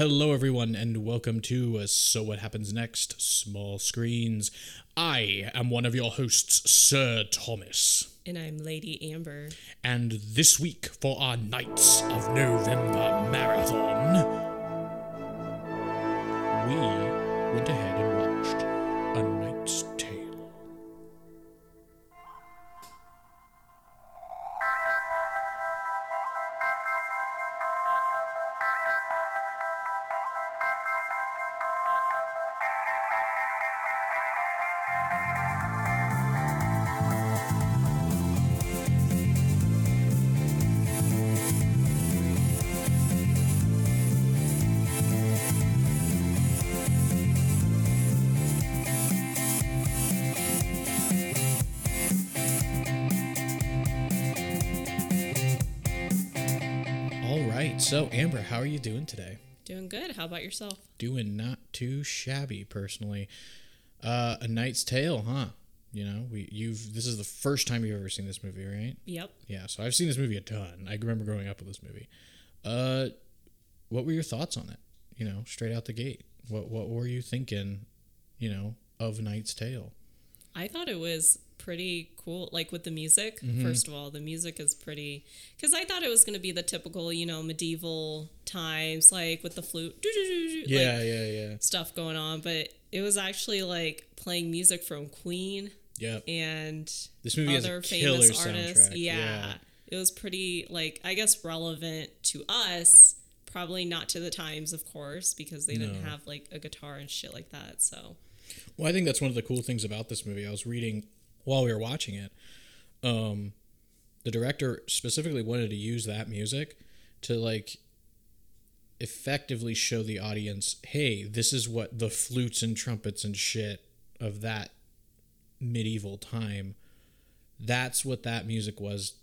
Hello, everyone, and welcome to uh, So What Happens Next Small Screens. I am one of your hosts, Sir Thomas. And I'm Lady Amber. And this week, for our Knights of November marathon, we went ahead Amber, how are you doing today? Doing good. How about yourself? Doing not too shabby, personally. Uh, a Knight's Tale, huh? You know, we you've this is the first time you've ever seen this movie, right? Yep. Yeah, so I've seen this movie a ton. I remember growing up with this movie. Uh, what were your thoughts on it? You know, straight out the gate. What what were you thinking? You know, of Knight's Tale. I thought it was pretty cool. Like with the music, Mm-hmm. first of all, the music is pretty. Because I thought it was going to be the typical, you know, medieval times, like with the flute, like, Yeah, yeah, yeah, stuff going on. But it was actually like playing music from Queen yep. and This movie has other a killer famous artists. soundtrack. Yeah. yeah. It was pretty, like, I guess relevant to us. Probably not to the times, of course, because they didn't have like a guitar and shit like that. So, Well, I think that's one of the cool things about this movie. I was reading while we were watching it. Um, the director specifically wanted to use that music to like effectively show the audience, hey, this is what the flutes and trumpets and shit of that medieval time. That's what that music was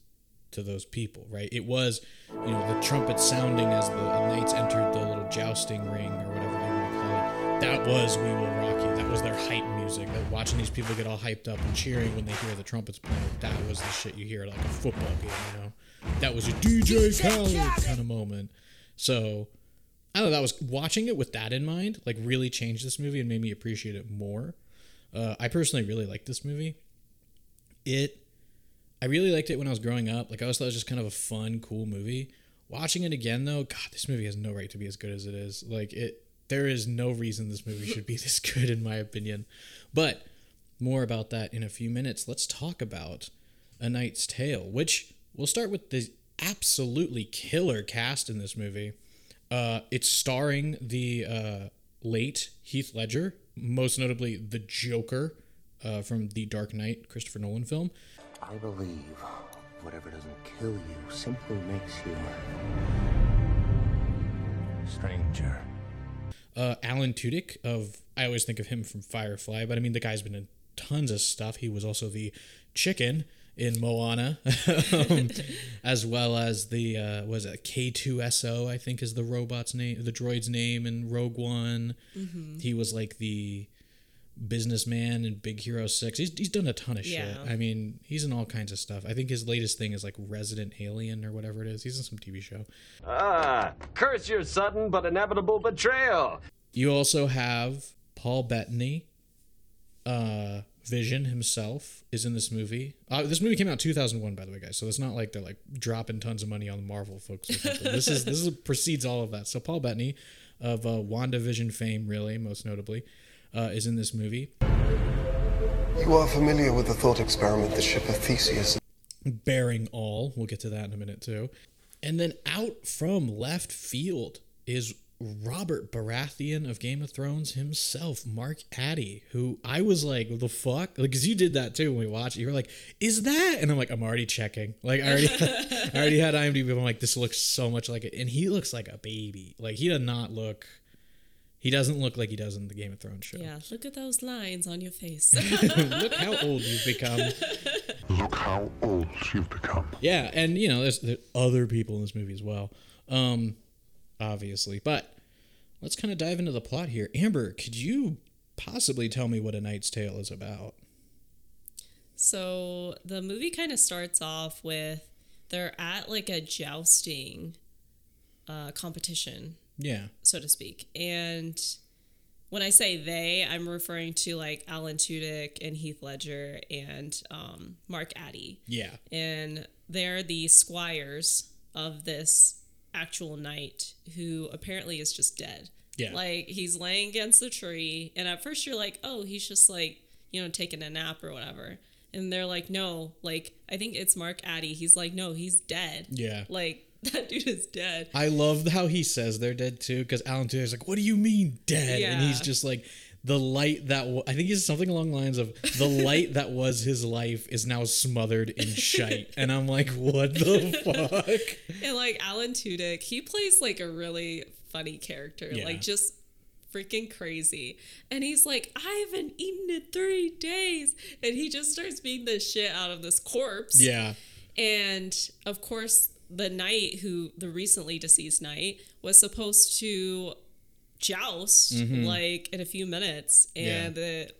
to those people, right? It was, you know, the trumpet sounding as the knights entered the little jousting ring or whatever they want to call it. That was "We Will Rock You." That was their hype music. That watching these people get all hyped up and cheering when they hear the trumpets playing. That was the shit you hear at like a football game. You know, that was a DJ Khaled kind of moment. So I don't know. That was watching it with that in mind. Like really changed this movie and made me appreciate it more. Uh, I personally really like this movie. It I really liked it when I was growing up. Like I always thought it was just kind of a fun, cool movie. Watching it again though, God, this movie has no right to be as good as it is. Like it there is no reason this movie should be this good in my opinion. But more about that in a few minutes. Let's talk about A Knight's Tale, which we'll start with the absolutely killer cast in this movie. Uh, it's starring the uh, late Heath Ledger, most notably the Joker uh, from the Dark Knight Christopher Nolan film. I believe whatever doesn't kill you simply makes you a stranger. Uh, Alan Tudyk of I always think of him from Firefly, but I mean the guy's been in tons of stuff. He was also the chicken in Moana, um, as well as the uh, was it K two SO I think is the robot's name, the droid's name in Rogue One. He was like the businessman and Big Hero Six. He's he's done a ton of shit. Yeah. I mean, he's in all kinds of stuff. I think his latest thing is like Resident Alien or whatever it is. He's in some TV show. Ah, curse your sudden but inevitable betrayal. You also have Paul Bettany. Uh, Vision himself is in this movie. Uh, this movie came out 2001, by the way, guys. So it's not like they're like dropping tons of money on the Marvel folks. Or this is this is precedes all of that. So Paul Bettany, of uh, WandaVision fame, really most notably, uh, is in this movie. You are familiar with the thought experiment, the ship of Theseus. bearing all. We'll get to that in a minute too. And then out from left field is Robert Baratheon of Game of Thrones himself, Mark Addy, who I was like, the fuck? Like, cause you did that too when we watched it. You were like, is that? And I'm like, I'm already checking. Like, I already, I already had IMDb. I'm like, this looks so much like it. And he looks like a baby. Like, he does not look, he doesn't look like he does in the Game of Thrones show. yeah, look at those lines on your face. look how old you've become. Look how old you've become. Yeah, and you know, there's, there's other people in this movie as well, um, obviously. But let's kind of dive into the plot here. Amber, could you possibly tell me what A Knight's Tale is about? So the movie kind of starts off with they're at like a jousting uh, competition Yeah. so to speak. And when I say they, I'm referring to like Alan Tudyk and Heath Ledger and um, Mark Addy. Yeah. And they're the squires of this actual knight who apparently is just dead. Yeah. Like he's laying against the tree, and at first you're like, oh, he's just like, you know, taking a nap or whatever. And they're like, no, like, I think it's Mark Addy. He's like, no, he's dead. Yeah. Like, that dude is dead. I love how he says they're dead too, because Alan Tudyk is like, "What do you mean dead?" And he's just like, "The light that w-, I think he's something along the lines of the light that was his life is now smothered in shite." And I'm like, "What the fuck?" And like Alan Tudyk, he plays like a really funny character, Yeah. like just freaking crazy. And he's like, I haven't eaten in three days. And he just starts beating the shit out of this corpse. Yeah, And of course, the knight who, the recently deceased knight, was supposed to joust mm-hmm. like in a few minutes. And the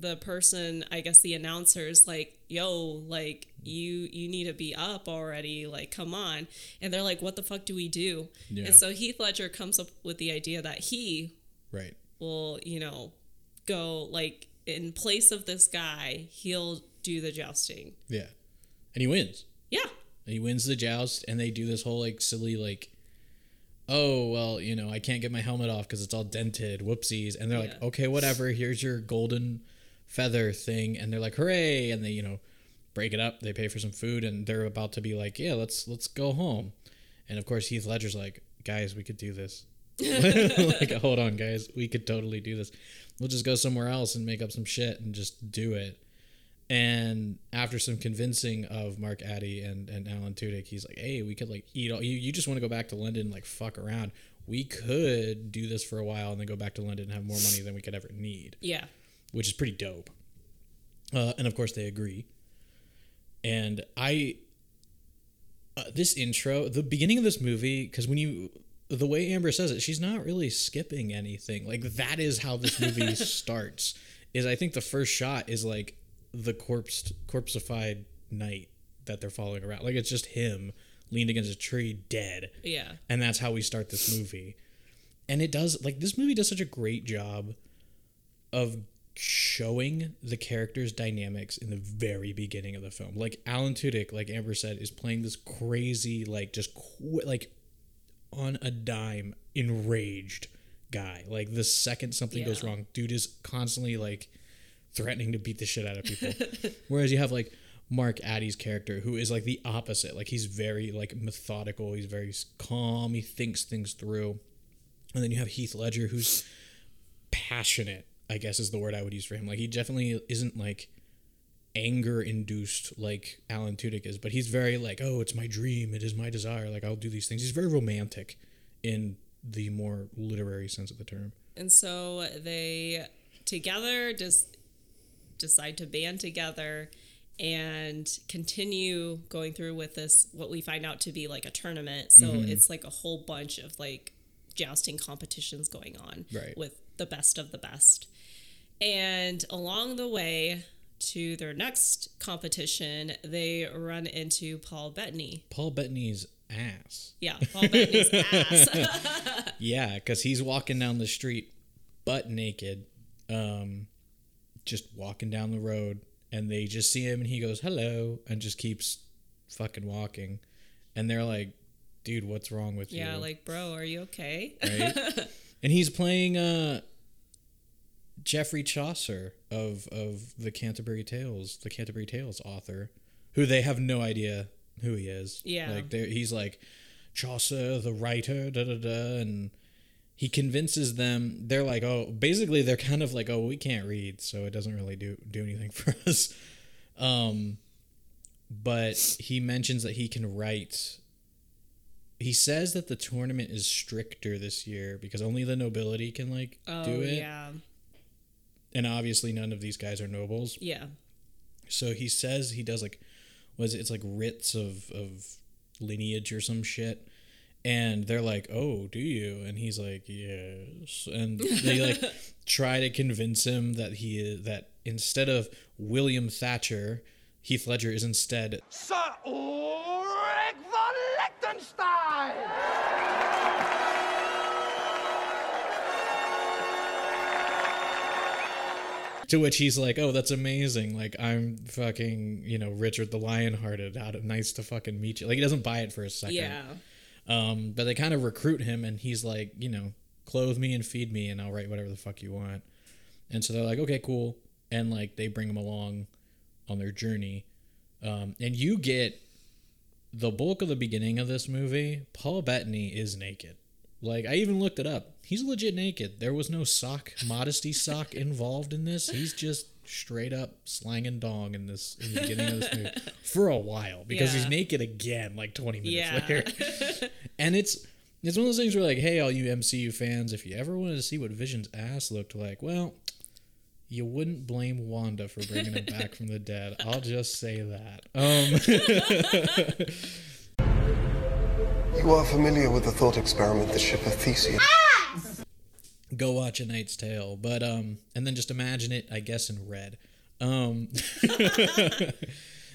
the person, I guess the announcer's like, yo, like you you need to be up already, like come on. And they're like, what the fuck do we do? Yeah. And so Heath Ledger comes up with the idea that he right. will, you know, go like in place of this guy, he'll do the jousting. Yeah, and he wins. Yeah. He wins the joust, and they do this whole like silly like, oh well, you know, I can't get my helmet off because it's all dented. Whoopsies! And they're like, okay, whatever. Here's your golden feather thing, and they're like, hooray! And they you know break it up. They pay for some food, and they're about to be like, yeah, let's let's go home. And of course, Heath Ledger's like, guys, we could do this. like, hold on, guys, we could totally do this. We'll just go somewhere else and make up some shit and just do it. And after some convincing of Mark Addy and, and Alan Tudyk, he's like, hey, we could like eat all you, you just want to go back to London and like fuck around. We could do this for a while and then go back to London and have more money than we could ever need, Yeah. which is pretty dope. Uh, and of course they agree. And I uh, this intro, the beginning of this movie, because when you the way Amber says it, she's not really skipping anything. Like that is how this movie starts. Is I think the first shot is like the corpse corpseified knight that they're following around. Like it's just him leaned against a tree, dead, Yeah. and that's how we start this movie. And it does like this movie does such a great job of showing the characters' dynamics in the very beginning of the film. Like Alan Tudyk, like Amber said, is playing this crazy, like just qu- like on a dime, enraged guy. Like the second something goes wrong, dude is constantly like threatening to beat the shit out of people. Whereas you have like Mark Addy's character, who is like the opposite. Like he's very like methodical. He's very calm. He thinks things through. And then you have Heath Ledger, who's passionate. I guess is the word I would use for him. Like he definitely isn't like anger induced like Alan Tudyk is, but he's very like, oh, it's my dream, it is my desire. Like I'll do these things. He's very romantic in the more literary sense of the term. And so they together just decide to band together and continue going through with this what we find out to be like a tournament. So it's like a whole bunch of like jousting competitions going on Right. with the best of the best. And along the way to their next competition, they run into Paul Bettany. Paul Bettany's ass. Yeah, Paul Bettany's ass. Yeah, because he's walking down the street butt naked, um, just walking down the road, and they just see him and he goes, hello, and just keeps fucking walking. And they're like, dude, what's wrong with you? yeah, like, bro, are you okay? right? and he's playing uh Geoffrey Chaucer of of the Canterbury Tales, the Canterbury Tales author, who they have no idea who he is. Yeah. like he's like Chaucer, the writer, da da da, and he convinces them. They're like, oh, basically, they're kind of like, oh, we can't read, so it doesn't really do do anything for us. Um, but he mentions that he can write he says that the tournament is stricter this year because only the nobility can like oh, do it yeah. and obviously none of these guys are nobles Yeah. so he says he does like was it? it's like writs of of lineage or some shit and they're like, "Oh, do you?" And he's like, "Yes." And they like try to convince him that he is, that instead of William Thatcher, Heath Ledger is instead Sir Ulrich von Lichtenstein. to which he's like, "Oh, that's amazing! Like I'm fucking, you know, Richard the Lionhearted. Out of nice to fucking meet you." Like he doesn't buy it for a second. Yeah. Um, but they kind of recruit him, and he's like, you know, clothe me and feed me, and I'll write whatever the fuck you want. And so they're like, okay, cool, and like they bring him along on their journey. Um, and you get the bulk of the beginning of this movie. Paul Bettany is naked. Like I even looked it up. He's legit naked. There was no sock, modesty sock involved in this. He's just straight up slanging dong in this in the beginning of this movie for a while because he's naked again like 20 minutes Yeah. later. and it's it's one of those things where like, hey, all you MCU fans, if you ever wanted to see what Vision's ass looked like, well, you wouldn't blame Wanda for bringing him back from the dead. I'll just say that. Um, You are familiar with the thought experiment, the ship of Theseus. Go watch A Knight's Tale, but um, and then just imagine it, I guess, in red. Um,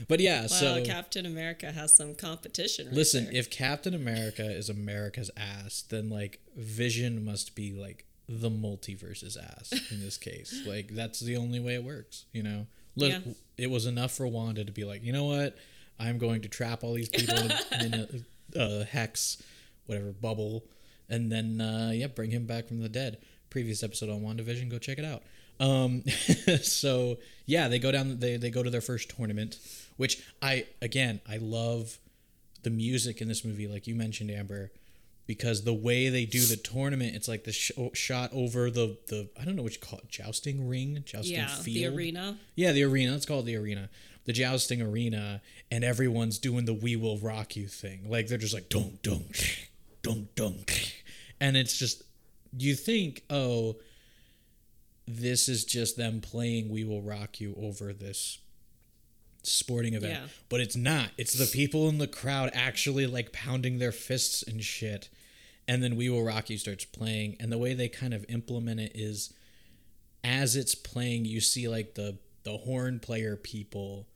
but yeah, Wow, so Captain America has some competition. Right listen, there. if Captain America is America's ass, then like Vision must be like the multiverse's ass in this case. like that's the only way it works, you know. Look, Yeah. it was enough for Wanda to be like, you know what? I'm going to trap all these people in, in a, a hex, whatever bubble, and then uh, yeah, bring him back from the dead. Previous episode on WandaVision, go check it out. Um, so yeah, they go down. They they go to their first tournament, which I again I love the music in this movie, like you mentioned, Amber, because the way they do the tournament, it's like the sh- shot over the the I don't know what you call it, jousting ring, jousting yeah, field. the arena. Yeah, the arena. Let's call it the arena. The jousting arena, and everyone's doing the "We Will Rock You" thing. Like they're just like dunk dunk, dunk dunk, and it's just you think, oh, this is just them playing "We Will Rock You" over this sporting event, Yeah. but it's not. It's the people in the crowd actually like pounding their fists and shit. And then "We Will Rock You" starts playing, and the way they kind of implement it is as it's playing, you see like the the horn player people,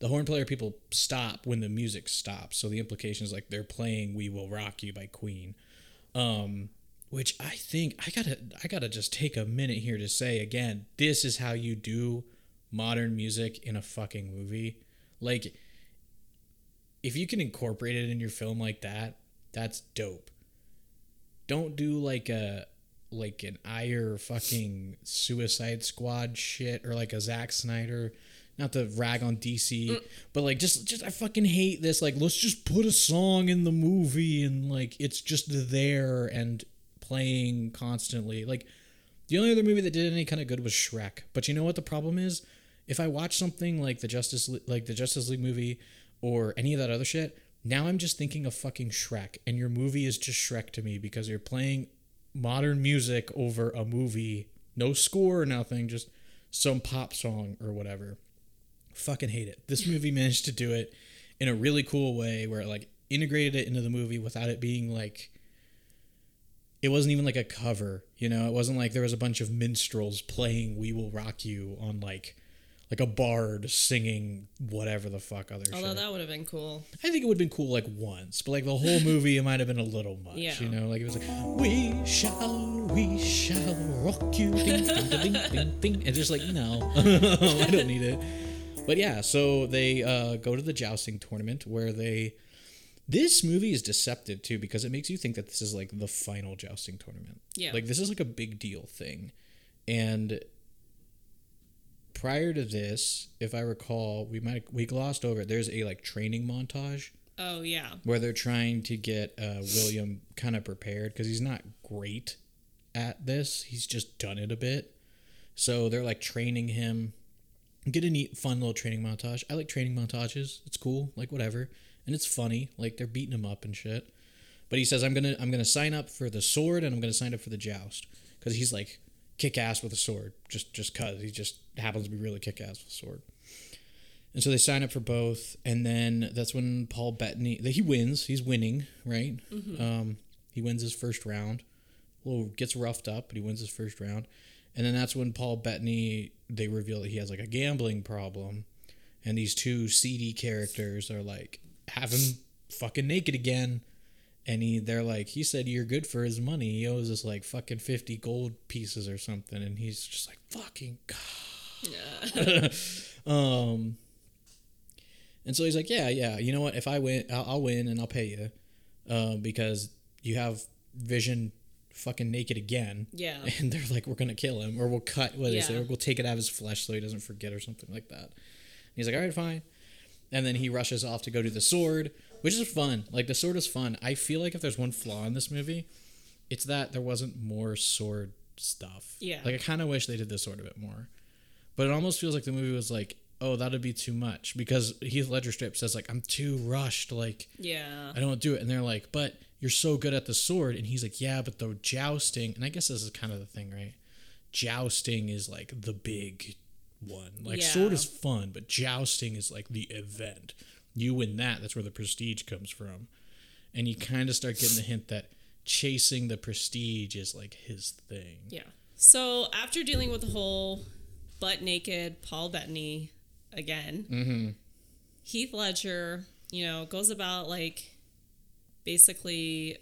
the horn player people stop when the music stops. So the implication is like they're playing "We Will Rock You" by Queen, um, which I think I gotta I gotta just take a minute here to say again, this is how you do modern music in a fucking movie. Like, if you can incorporate it in your film like that, that's dope. Don't do like a like an Ayer fucking Suicide Squad shit or like a Zack Snyder. Not to rag on DC, mm. but like just just I fucking hate this. Like let's just put a song in the movie and like it's just there and playing constantly. Like the only other movie that did any kind of good was Shrek. But you know what the problem is? If I watch something like the Justice like the Justice League movie or any of that other shit, now I'm just thinking of fucking Shrek, and your movie is just Shrek to me because you're playing modern music over a movie, no score or nothing, just some pop song or whatever. Fucking hate it. This movie managed to do it in a really cool way where it like integrated it into the movie without it being like it wasn't even like a cover, you know. It wasn't like there was a bunch of minstrels playing "We Will Rock You" on like like a bard singing whatever the fuck other Although shit. that would have been cool. I think it would have been cool like once, but like the whole movie, it might have been a little much. Yeah. You know, like it was like, "We shall, we shall rock you," ding, ding, ding, ding, ding, and just like, no, I don't need it. But yeah, so they uh, go to the jousting tournament where they. This movie is deceptive too because it makes you think that this is like the final jousting tournament. Yeah. Like this is like a big deal thing, and prior to this, if I recall, we might we glossed over. it. There's a like training montage Oh yeah. where they're trying to get uh, William kind of prepared because he's not great at this. He's just done it a bit. So they're like training him. Get a neat, fun little training montage. I like training montages. It's cool, like whatever, and it's funny. Like they're beating him up and shit. But he says, "I'm gonna, I'm gonna sign up for the sword and I'm gonna sign up for the joust because he's like kick ass with a sword. Just, just cause he just happens to be really kick ass with a sword." And so they sign up for both, and then that's when Paul Bettany that he wins. He's winning, right? Um, he wins his first round. Well, gets roughed up, but he wins his first round, and then that's when Paul Bettany they reveal that he has like a gambling problem, and these two seedy characters are like have him fucking naked again, and he they're like he said you're good for his money. He owes us like fucking fifty gold pieces or something, and he's just like fucking god um, and so he's like, yeah, yeah. You know what? If I win, I'll, I'll win and I'll pay you, uh, because you have Vision fucking naked again. Yeah. And they're like, we're gonna kill him, or we'll cut. What they say, Yeah. or we'll take it out of his flesh so he doesn't forget, or something like that. And he's like, all right, fine. And then he rushes off to go do the sword, which is fun. Like the sword is fun. I feel like if there's one flaw in this movie, it's that there wasn't more sword stuff. Yeah. Like I kind of wish they did the sword a bit more, but it almost feels like the movie was like, oh, that'd be too much because Heath Ledger strip says like, I'm too rushed. Like Yeah. I don't do it. And they're like, but you're so good at the sword. And he's like, yeah, but the jousting, and I guess this is kind of the thing, right? Jousting is like the big one. Like sword is fun, but jousting is like the event. You win that. That's where the prestige comes from. And you kind of start getting the hint that chasing the prestige is like his thing. Yeah. So after dealing with the whole butt naked Paul Bettany again, mm-hmm. Heath Ledger, you know, goes about like basically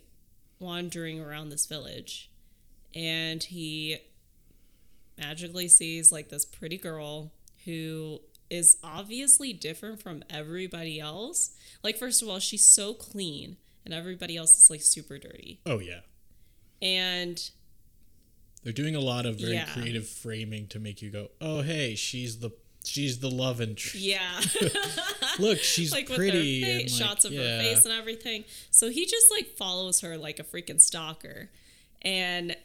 wandering around this village and he magically sees like this pretty girl who is obviously different from everybody else. Like, first of all, she's so clean and everybody else is like super dirty. Oh, yeah. And They're doing a lot of very Yeah. creative framing to make you go, oh, hey, she's the. She's the love interest. yeah. Look, she's like pretty. with her face, like, shots of yeah. her face and everything. So he just like follows her like a freaking stalker and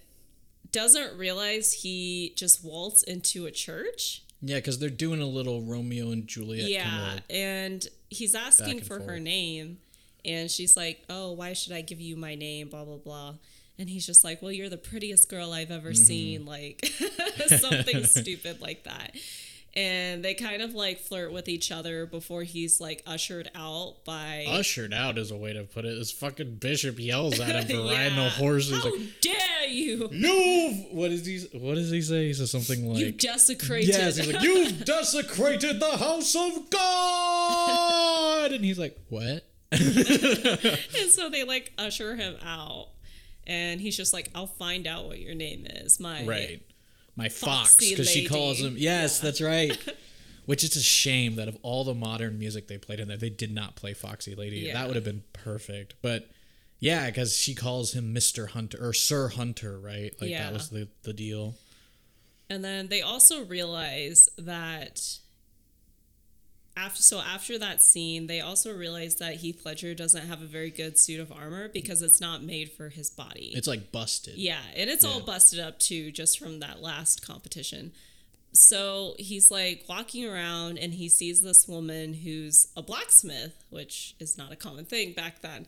doesn't realize he just waltzed into a church. Yeah, because they're doing a little Romeo and Juliet. yeah. And he's asking and for her name and she's like, "Oh, why should I give you my name, blah blah blah." And he's just like, "Well, you're the prettiest girl I've ever Mm-hmm. seen," like something stupid like that. And they kind of like flirt with each other before he's like ushered out by ushered out is a way to put it. This fucking bishop yells at him for riding Yeah. a horse. How like, dare you? "Move!" What does he? What does he say? He says something like, You desecrated. "Yes." He's like, "You've desecrated the house of God," and he's like, "What?" and so they like usher him out, and he's just like, "I'll find out what your name is." My Right. My fox, because she calls him. Yes, that's right. Which is a shame that of all the modern music they played in there, they did not play Foxy Lady. Yeah. That would have been perfect. But yeah, because she calls him Mister Hunter or Sir Hunter, right? Like Yeah. that was the the deal. And then they also realize that after so after that scene, they also realize that Heath Ledger doesn't have a very good suit of armor because it's not made for his body. It's like busted. Yeah, and it's all busted up too, just from that last competition. So he's like walking around and he sees this woman who's a blacksmith, which is not a common thing back then.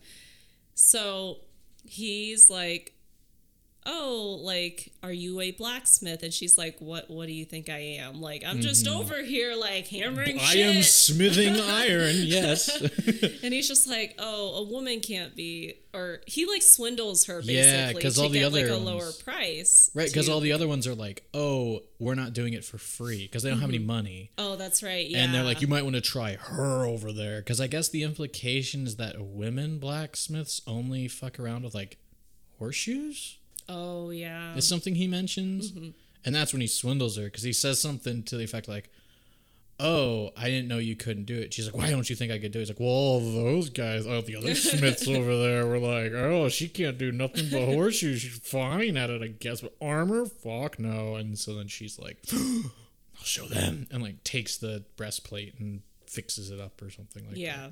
So he's like, "Oh, like, are you a blacksmith?" And she's like, "What? What do you think I am? Like, I'm just over here like hammering Mm-hmm. I shit." am smithing iron. Yes. and he's just like, "Oh, a woman can't be," or he like swindles her basically Yeah, to all the get like other a lower price. right, because all the other ones are like, oh, we're not doing it for free because they don't have any money. Oh, that's right. Yeah. And they're like, you might want to try her over there. Because I guess the implication is that women blacksmiths only fuck around with like horseshoes. Oh yeah. Is something he mentions. Mm-hmm. And that's when he swindles her because he says something to the effect like, Oh, I didn't know you couldn't do it. She's like, Why don't you think I could do it? He's like, Well, all those guys, all the other smiths over there were like, Oh, she can't do nothing but horseshoes. She's fine at it, I guess. But armor? Fuck no. And so then she's like, I'll show them. And like takes the breastplate and fixes it up or something like that. yeah.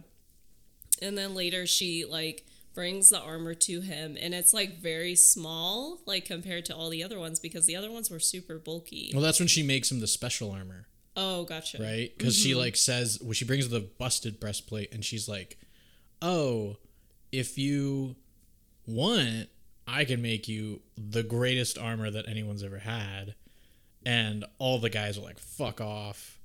And then later she like brings the armor to him and it's like very small like compared to all the other ones because the other ones were super bulky. Well, that's when she makes him the special armor. Oh, gotcha. right? Because she mm-hmm. like says well, she brings the busted breastplate, and she's like, "Oh, if you want, I can make you the greatest armor that anyone's ever had." And all the guys are like, "Fuck off!"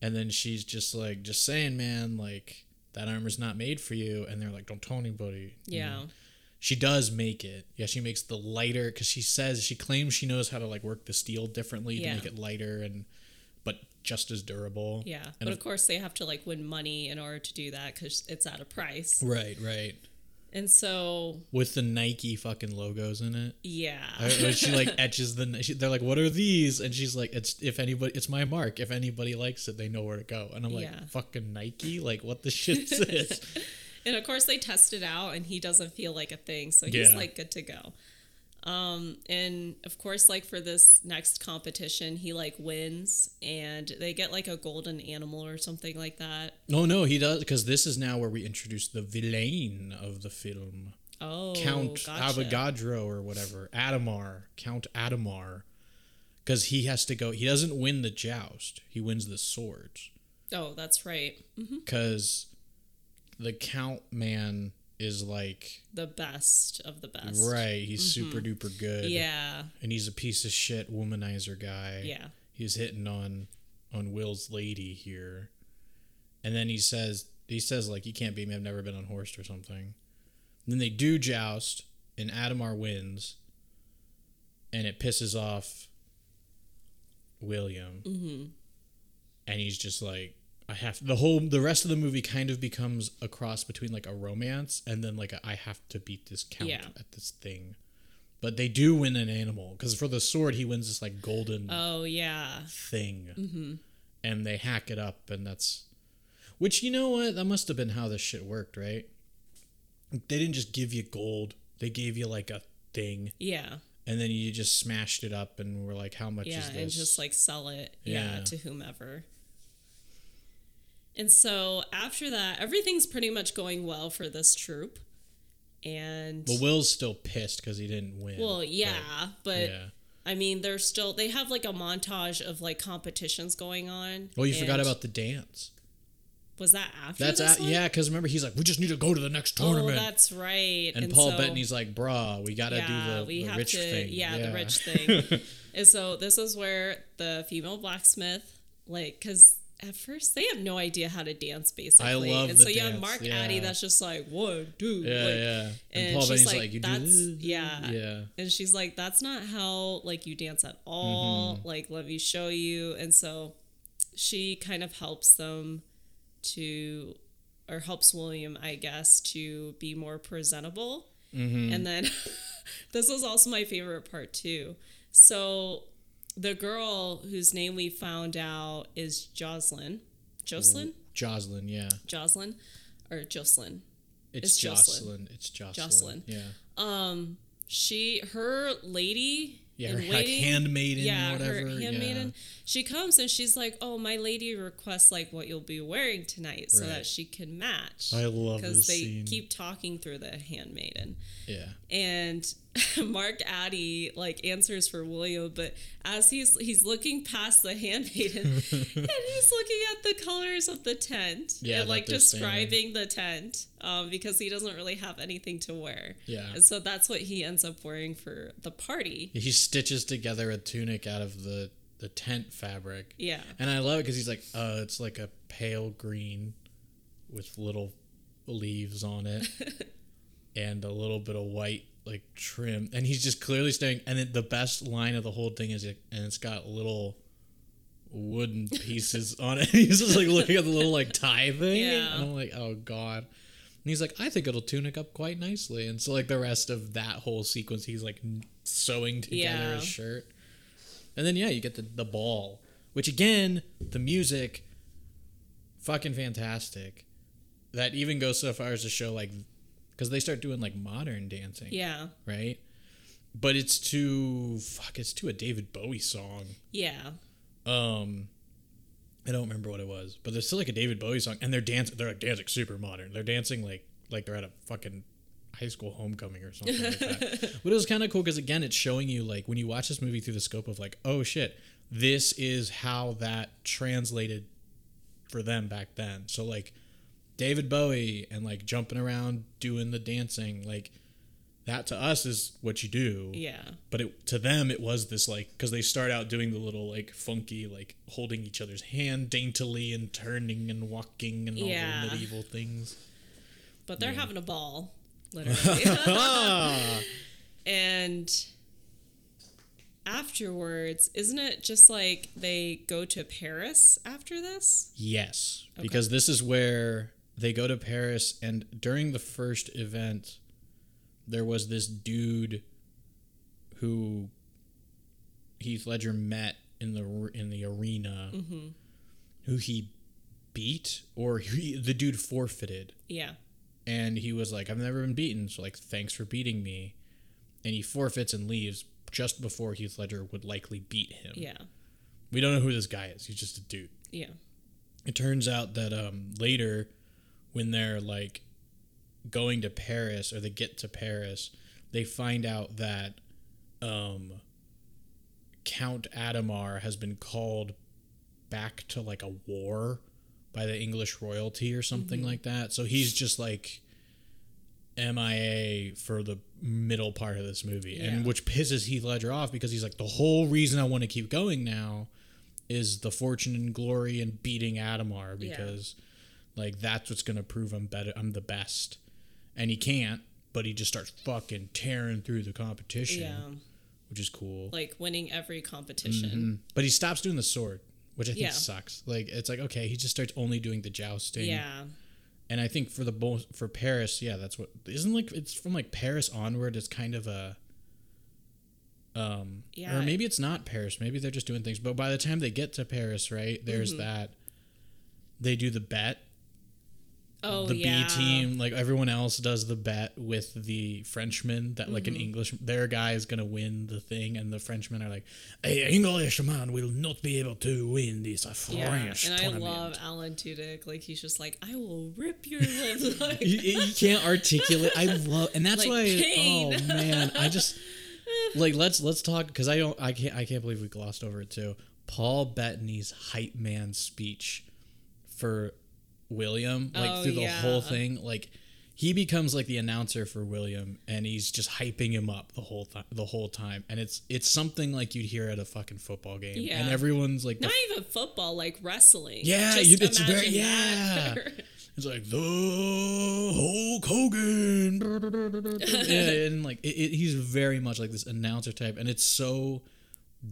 And then she's just like, "Just saying, man, like that armor's not made for you." And they're like, "Don't tell anybody." Yeah. She does make it. Yeah, she makes the lighter because she says she claims she knows how to like work the steel differently Yeah. to make it lighter and but just as durable. Yeah. And but of course they have to like win money in order to do that cuz it's at a price. Right, right. And so, with the Nike fucking logos in it. yeah. She like etches the. She, they're like, "What are these?" And she's like, "It's if anybody, it's my mark. If anybody likes it, they know where to go." And I'm like, Yeah. "Fucking Nike! Like, what the shit's this?" And of course, they test it out, and he doesn't feel like a thing, so he's Yeah. like good to go. Um, and of course, like for this next competition, he like wins, and they get like a golden animal or something like that. no, no, he does because this is now where we introduce the villain of the film, Oh, Count gotcha. Avogadro or whatever, Adhemar, Count Adhemar, because he has to go. He doesn't win the joust; he wins the swords. Oh, that's right. because the count man is like The best of the best. right he's super duper good Mm-hmm. Yeah. and he's a piece of shit womanizer guy Yeah. he's hitting on on will's lady here and then he says he says like you can't beat me i've never been on horse or something and then they do joust and adhemar wins and it pisses off william Mm-hmm. and he's just like I have the whole the rest of the movie kind of becomes a cross between like a romance and then like a, I have to beat this count Yeah. at this thing. But they do win an animal because for the sword he wins this like golden Oh yeah. thing, Mm-hmm. and they hack it up, and that's which you know what that must have been how this shit worked, right? They didn't just give you gold; they gave you like a thing, Yeah. and then you just smashed it up, and were like, "How much yeah, is this?" and just like sell it, yeah. Yeah. to whomever. And so after that, everything's pretty much going well for this troop. And well, Will's still pissed because he didn't win. well, yeah, but yeah. I mean, they're still they have like a montage of like competitions going on. Well, you forgot about the dance. was that after That's this at, one? yeah, because remember he's like, we just need to go to the next Oh, tournament. that's right. and, Paul so- Bettany's like, bruh, we gotta yeah, do the, we the have rich to, thing. Yeah, the rich thing. and so this is where the female blacksmith, like, because at first they have no idea how to dance, basically. I love And the so you have dance, Mark yeah. Addy that's just like one, two, yeah, like, yeah. And, And Paul she's like, like, you do that's yeah, Yeah. And she's like, that's not how like you dance at all. Mm-hmm. Like, let me show you. And so she kind of helps them to, or helps William, I guess, to be more presentable. Mm-hmm. And then this was also my favorite part too. So the girl whose name we found out is Jocelyn. Jocelyn? Jocelyn, yeah. Jocelyn? Or Jocelyn. It's, It's Jocelyn. Jocelyn. It's Jocelyn. Jocelyn. Yeah. Um, she, her lady. Yeah, her like handmaiden yeah, or whatever. her handmaiden. Yeah. She comes and she's like, "Oh, my lady requests like what you'll be wearing tonight, so that she can match." I love because they scene. keep talking through the handmaiden Yeah. and Mark Addy like answers for William, but as he's he's looking past the handmaiden and he's looking at the colors of the tent Yeah, and like describing the tent um, because he doesn't really have anything to wear. Yeah. and so that's what he ends up wearing for the party. He stitches together a tunic out of the, the tent fabric. Yeah, And I love it because he's like, uh, it's like a pale green with little leaves on it and a little bit of white like trim. And he's just clearly staring. And then the best line of the whole thing is, it, and it's got little wooden pieces on it. he's just like looking at the little like tie thing. Yeah. And I'm like, oh god. And he's like, I think it'll tunic up quite nicely. And so like the rest of that whole sequence, he's like sewing together Yeah. his shirt. And then yeah, you get the the ball, which again, the music, fucking fantastic. That even goes so far as to show like, because they start doing like modern dancing, yeah, right? But it's to fuck, it's to a David Bowie song. yeah, Um, I don't remember what it was, but there's still like a David Bowie song, and they're dancing. They're like dancing super modern. They're dancing like like they're at a fucking high school homecoming or something like that. But it was kind of cool because again, it's showing you like when you watch this movie through the scope of like, oh shit, this is how that translated for them back then. So like David Bowie and like jumping around doing the dancing, like that to us is what you do yeah, but it, to them it was this like because they start out doing the little like funky like holding each other's hand daintily and turning and walking and all Yeah. the medieval things but they're having a ball, literally. Ah. and afterwards, isn't it just like they go to Paris after this? yes because this is where they go to paris and during the first event there was this dude who Heath Ledger met in the in the arena, who he beat or he, the dude forfeited, Yeah. and he was like, "I've never been beaten, so like, thanks for beating me," and he forfeits and leaves just before Heath Ledger would likely beat him. Yeah. We don't know who this guy is. He's just a dude. Yeah. It turns out that um, later, when they're like going to Paris or they get to Paris, they find out that um, Count Adhemar has been called back to like a war by the English royalty or something like that. So he's just like MIA for the middle part of this movie, and which pisses Heath Ledger off because he's like, the whole reason I want to keep going now is the fortune and glory and beating Adhemar Yeah. because like that's what's gonna prove I'm better I'm the best. And he can't, but he just starts fucking tearing through the competition. Yeah. Which is cool. Like winning every competition. Mm, But he stops doing the sword, which I think Yeah. sucks. Like it's like okay, he just starts only doing the jousting. Yeah. And I think for the bo- for Paris, yeah, that's what isn't like it's from like Paris onward. It's kind of a um Yeah. or maybe it's not Paris. Maybe they're just doing things. But by the time they get to Paris, right, there's Mm-hmm. that they do the bet. Oh the yeah. B team, like everyone else, does the bet with the Frenchman that like Mm-hmm. an English their guy is gonna win the thing, and the Frenchmen are like, "A Englishman will not be able to win this a Yeah, French and I love Alan Tudyk. Like he's just like, I will rip your lips. Like, you, you can't articulate. I love, and that's Like why. pain. Oh man, I just like let's let's talk because I don't. I can't. I can't believe we glossed over it too. Paul Bettany's hype man speech for William, like Oh, through the yeah. whole thing, like. He becomes like the announcer for William, and he's just hyping him up the whole time. The whole time, and it's it's something like you'd hear at a fucking football game, Yeah. and everyone's like, not even football, like wrestling. Yeah, you- it's very- yeah. It's like the Hulk Hogan, yeah, and like it, it, he's very much like this announcer type, and it's so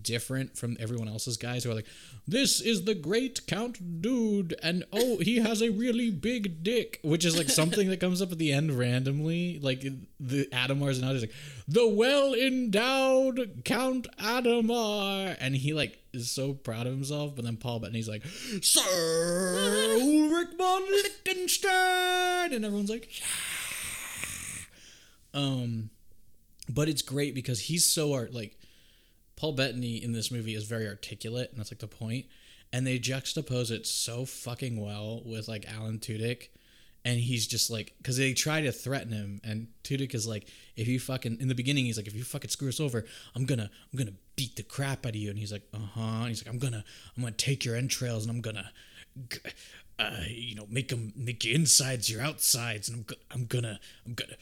different from everyone else's guys who are like, "This is the great Count Dude," and oh, he has a really big dick, which is like something that comes up at the end randomly. Like the Adhemar's and others like the well endowed Count Adhemar, and he like is so proud of himself, but then Paul Bettany's like, Sir Ulrich von Lichtenstein, and everyone's like, yeah. Um, but it's great because he's so art like Paul Bettany in this movie is very articulate, and that's like the point. And they juxtapose it so fucking well with like Alan Tudyk, and he's just like, because they try to threaten him, and Tudyk is like, if you fucking in the beginning, he's like, if you fucking screw us over, I'm gonna, I'm gonna beat the crap out of you, and he's like, uh huh, he's like, I'm gonna, I'm gonna take your entrails, and I'm gonna. Uh, you know, make them make your insides your outsides, and I'm, go- I'm gonna, I'm gonna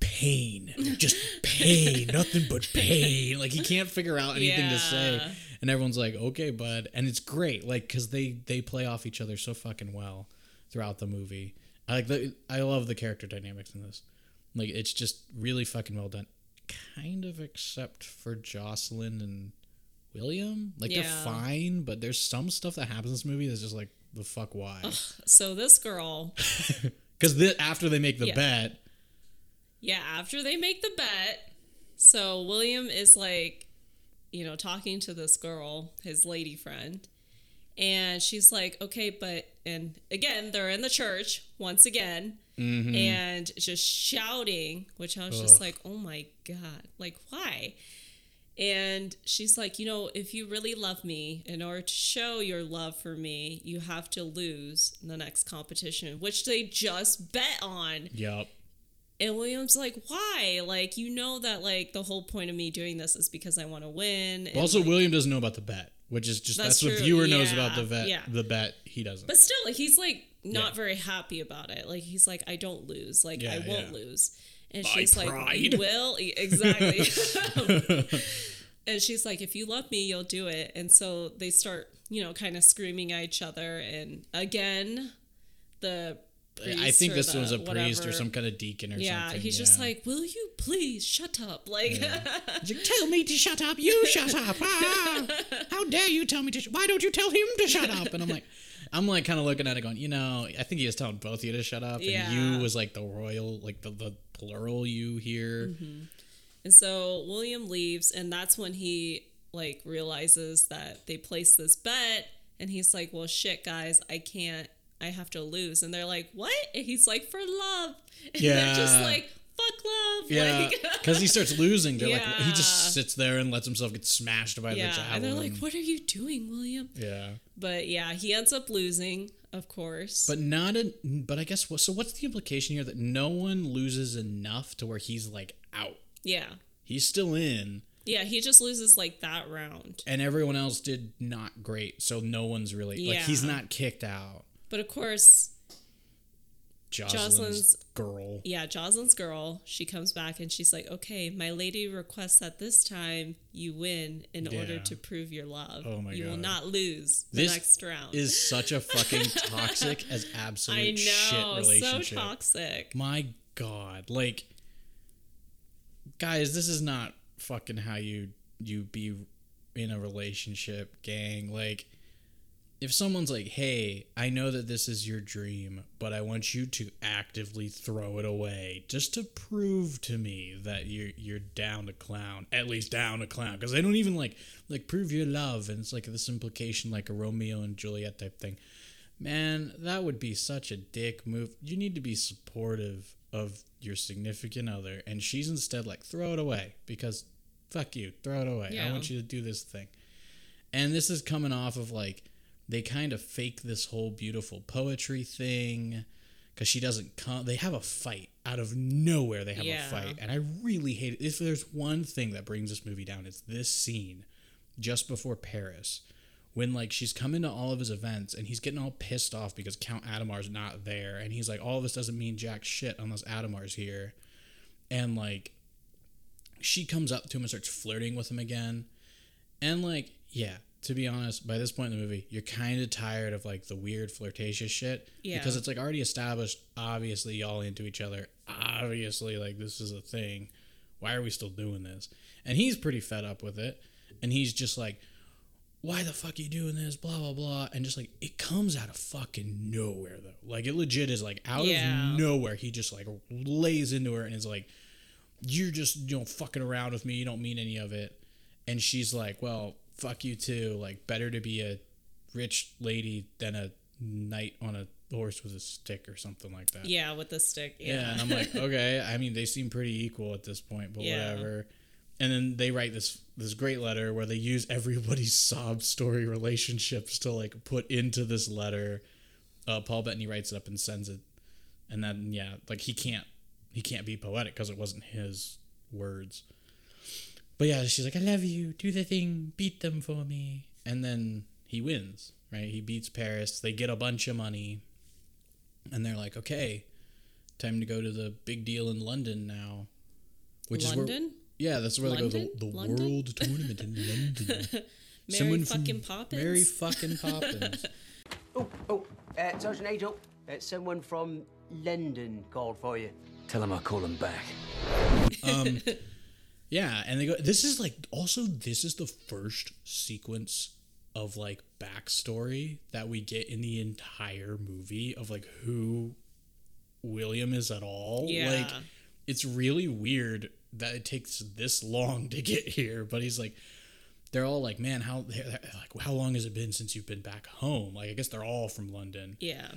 pain, just pain, nothing but pain. Like he can't figure out anything to say, and everyone's like, okay, bud, and it's great, like because they they play off each other so fucking well throughout the movie. I like the, I love the character dynamics in this. Like it's just really fucking well done. Kind of except for Jocelyn and William. Like they're fine, but there's some stuff that happens in this movie that's just like the fuck why? So this girl, Because after they make the Yeah. bet, yeah, after they make the bet, so William is like, you know, talking to this girl, his lady friend, and she's like, okay, but, and again, they're in the church once again, mm-hmm. and just shouting, which I was just like, oh my God, like, why? And she's like, you know, if you really love me, in order to show your love for me, you have to lose the next competition, which they just bet on. yup. And William's like, why? Like, you know that like the whole point of me doing this is because I want to win. And, Also, like- William doesn't know about the bet, which is just that's, That's what viewer knows about the bet. yeah. The bet he doesn't. but still, he's like not Yeah. very happy about it. Like, he's like, I don't lose. Like, I won't yeah. lose. And My she's like, pride. you will exactly. and she's like, if you love me, you'll do it. And so they start, you know, kind of screaming at each other. And again, the I think this the one's a priest or some kind of deacon or something. Yeah, something. he's just like, "Will you please shut up?" Like, He's like, tell me to shut up. You shut up. Ah, how dare you tell me to? Sh- Why don't you tell him to shut up? And I'm like, I'm like kind of looking at it, going, you know, I think he was telling both of you to shut up, and Yeah. you was like the royal, like the, the plural you here. And so William leaves, and that's when he like realizes that they placed this bet, and he's like, "Well, shit, guys, I can't. I have to lose." And they're like, "What?" And he's like, "For love." And they're just like, "Fuck love." Yeah, Like, because he starts losing. They're like, he just sits there and lets himself get smashed by the yeah. javelin. And they're like, "What are you doing, William?" Yeah, But yeah, he ends up losing, of course. but not a. But I guess so. What's the implication here that no one loses enough to where he's like out? yeah. He's still in, Yeah, he just loses like that round. and everyone else did not great. So no one's really like he's not kicked out. But of course, Jocelyn's, Jocelyn's- girl. yeah, Jocelyn's girl, she comes back and she's like, okay, my lady requests that this time you win in order to prove your love. Oh my you will not lose the This next round. is such a fucking toxic as absolute I shit know, so toxic. My God, like, guys, this is not fucking how you you be in a relationship, gang. Like, if someone's like, "Hey, I know that this is your dream, but I want you to actively throw it away just to prove to me that you're you're down to clown, at least down to clown," because they don't even like like prove your love, and it's like this implication, like a Romeo and Juliet type thing. Man, that would be such a dick move. You need to be supportive of your significant other, and she's instead like throw it away because fuck you, throw it away. I want you to do this thing. And this is coming off of like they kind of fake this whole beautiful poetry thing because she doesn't come. They have a fight out of nowhere. They have Yeah. a fight, and I really hate it. If there's one thing that brings this movie down, it's this scene just before Paris when like she's coming to all of his events and he's getting all pissed off because Count Adhemar's not there and he's like all this doesn't mean jack shit unless Adhemar's here and like she comes up to him and starts flirting with him again and like yeah to be honest by this point in the movie you're kind of tired of like the weird flirtatious shit Yeah. because it's like already established obviously y'all into each other obviously like this is a thing why are we still doing this and he's pretty fed up with it and he's just like why the fuck are you doing this? Blah blah blah, and just like it comes out of fucking nowhere though. Like it legit is like out Yeah. of nowhere. He just like lays into her and is like, "You're just you know fucking around with me. You don't mean any of it." And she's like, "Well, fuck you too. Like better to be a rich lady than a knight on a horse with a stick or something like that." Yeah, with the stick. Yeah, Yeah. and I'm like, okay. I mean, they seem pretty equal at this point, but Yeah. whatever. And then they write this this great letter where they use everybody's sob story relationships to like put into this letter. Uh, Paul Bettany writes it up and sends it, and then yeah, like he can't he can't be poetic because it wasn't his words. But yeah, she's like, I love you. Do the thing. Beat them for me. And then he wins, right? He beats Paris. They get a bunch of money. And they're like, okay, time to go to the big deal in London now. Which is where, London? yeah, that's where they go. The, the London? world tournament in London. Mary fucking Poppins? Mary fucking Poppins. Oh, oh, uh, Sergeant Angel, uh, someone from London called for you. Tell him I'll call him back. Yeah, and they go. This is like also this is the first sequence of like backstory that we get in the entire movie of like who William is at all. Yeah. Like it's really weird that it takes this long to get here, but he's like they're all like, "Man, how like how long has it been since you've been back home?" Like I guess they're all from London. Yeah.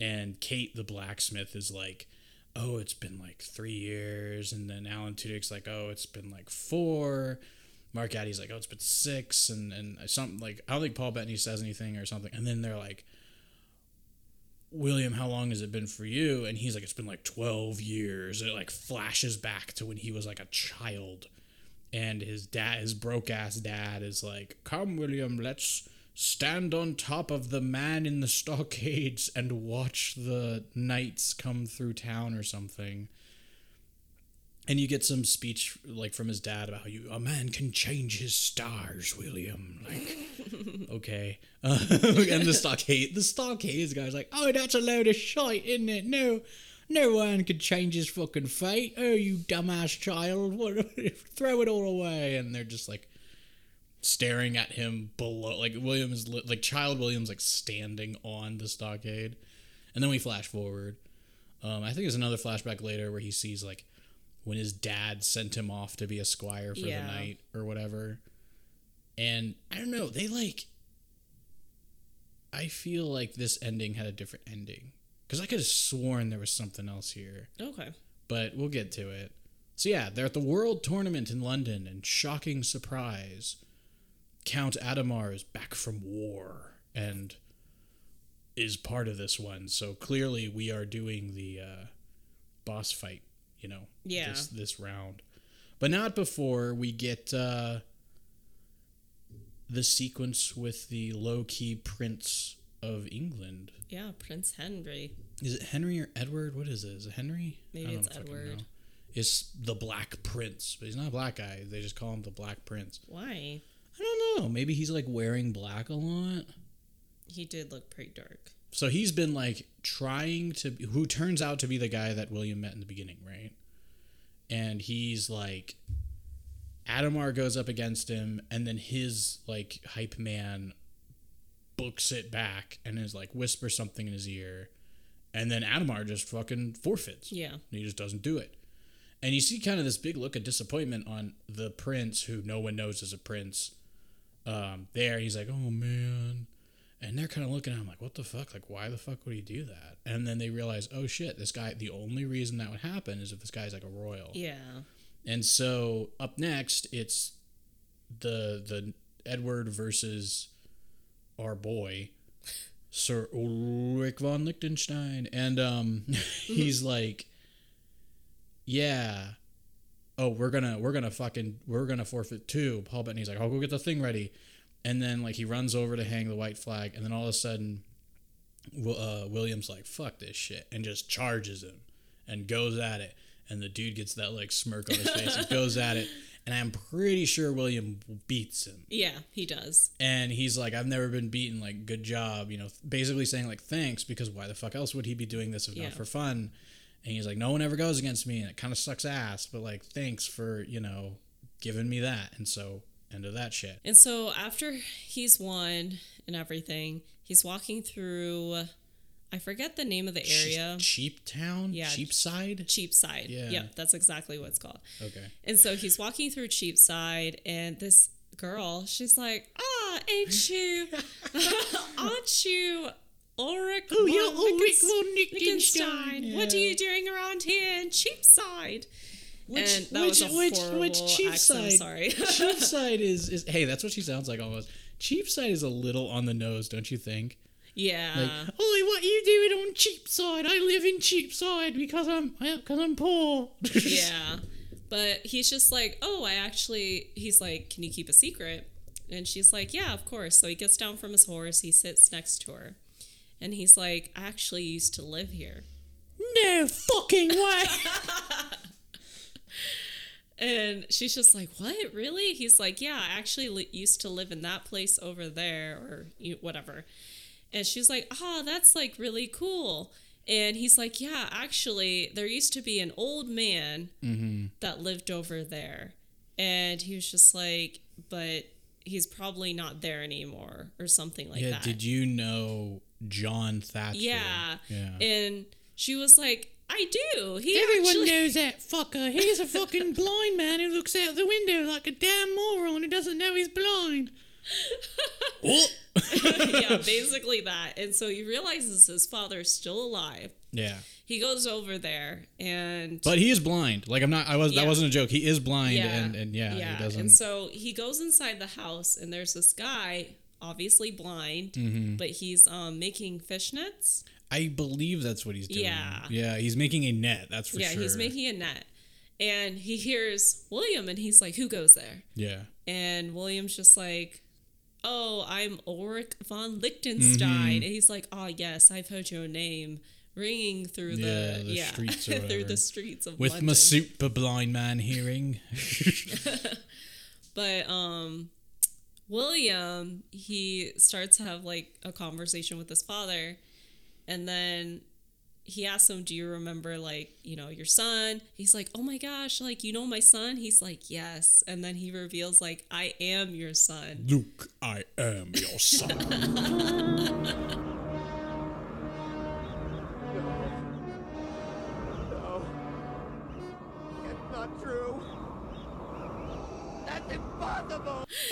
And Kate, the blacksmith, is like, oh, it's been like three years. And then Alan Tudyk's like, oh, it's been like four. Mark Addy's like, oh, it's been six. And, and something like, I don't think Paul Bettany says anything or something. And then they're like, William, how long has it been for you? And he's like, it's been like 12 years. And it like flashes back to when he was like a child. And his dad, his broke ass dad, is like, come, William, let's stand on top of the man in the stockades and watch the knights come through town or something. And you get some speech like from his dad about how you a man can change his stars, William. Like, okay. Uh, and the stockade, the stockades guy's like, oh, that's a load of shite, isn't it? No, no one can change his fucking fate. Oh, you dumbass child! What? Throw it all away. And they're just like staring at him below. Like William is li- like child William's like standing on the stockade, and then we flash forward. Um, I think there's another flashback later where he sees like when his dad sent him off to be a squire for Yeah. the knight or whatever. And I don't know, they like I feel like this ending had a different ending cuz I could have sworn there was something else here, Okay. but we'll get to it. So yeah, they're at the World Tournament in London and shocking surprise, Count Adhemar is back from war and is part of this one. So clearly we are doing the uh, boss fight, you know, Yeah. this this round. But not before we get uh, the sequence with the low key prince of England. Yeah, Prince Henry. Is it Henry or Edward? What is it? Is it Henry? Maybe it's Edward. It's the Black Prince, but he's not a black guy. They just call him the Black Prince. Why? I don't know. Maybe he's like wearing black a lot. He did look pretty dark. So he's been like trying to, who turns out to be the guy that William met in the beginning, right? And he's like, Adhemar goes up against him, and then his like hype man books it back and is like whisper something in his ear, and then Adhemar just fucking forfeits. Yeah. he just doesn't do it. And you see kind of this big look of disappointment on the prince, who no one knows is a prince. Um, there, he's like, "Oh man," and they're kind of looking at him like, "What the fuck? Like, why the fuck would he do that?" And then they realize, "Oh shit, this guy. The only reason that would happen is if this guy's like a royal." Yeah. And so up next, it's the the Edward versus our boy Sir Ulrich von Lichtenstein, and um, he's like, "Yeah, oh, we're gonna we're gonna fucking we're gonna forfeit too." Paul Bettany's like, "I'll go get the thing ready," and then like he runs over to hang the white flag, and then all of a sudden, uh, William's like, "Fuck this shit," and just charges him and goes at it, and the dude gets that like smirk on his face and goes at it, and I'm pretty sure William beats him Yeah, he does. and he's like i've never been beaten like good job you know basically saying like thanks because why the fuck else would he be doing this if Yeah. not for fun and he's like no one ever goes against me and it kind of sucks ass but like thanks for you know giving me that and so end of that shit And so after he's won and everything, he's walking through I forget the name of the area. cheap town Yeah. cheapside Cheapside. Yeah. Yep, that's exactly what it's called. okay And so he's walking through Cheapside, and this girl, she's like, "Ah, ain't you? aren't you Ulrich? Oh, you're Ulrich Lichtenstein? von Lichtenstein, What are you doing around here in Cheapside?" Which- and that which- was a which- which. Cheapside? Sorry. cheapside is, is hey that's what she sounds like almost cheapside is a little on the nose don't you think yeah. Like, Ollie, what you doing on Cheapside? I live in Cheapside because I'm because I'm poor. yeah. But he's just like, oh, I actually, he's like, can you keep a secret? And she's like, yeah, of course. So he gets down from his horse, he sits next to her, and he's like, I actually used to live here. no fucking way. And she's just like, what? Really? He's like, yeah, I actually li- used to live in that place over there, or you, whatever. And she's like, oh, that's like really cool. And he's like, yeah, actually, there used to be an old man mm-hmm. that lived over there. And he was just like, but he's probably not there anymore, or something like yeah, that. did you know John Thatcher? Yeah. Yeah. And she was like, I do. He Everyone actually- knows that fucker. He's a fucking blind man who looks out the window like a damn moron who doesn't know he's blind. oh. yeah, basically that. And so he realizes his father's still alive. Yeah. He goes over there and But he is blind. Like I'm not I was that wasn't a joke. He is blind yeah, and and yeah, yeah. he doesn't And so he goes inside the house and there's this guy, obviously blind, Mm-hmm. but he's um, making fishnets. I believe that's what he's doing. Yeah. Yeah, he's making a net, that's for yeah, sure. Yeah, he's making a net. And he hears William and he's like, Who goes there? Yeah. And William's just like, Oh, I'm Ulrich von Lichtenstein. And he's like, Oh, yes, I've heard your name ringing through Yeah, the, the yeah, streets through the streets of With London. my super blind man hearing. But um William, he starts to have like a conversation with his father and then he asks him, Do you remember like, you know, your son? He's like, Oh my gosh, like you know my son? He's like, Yes. And then he reveals like, I am your son. Luke, I am your son.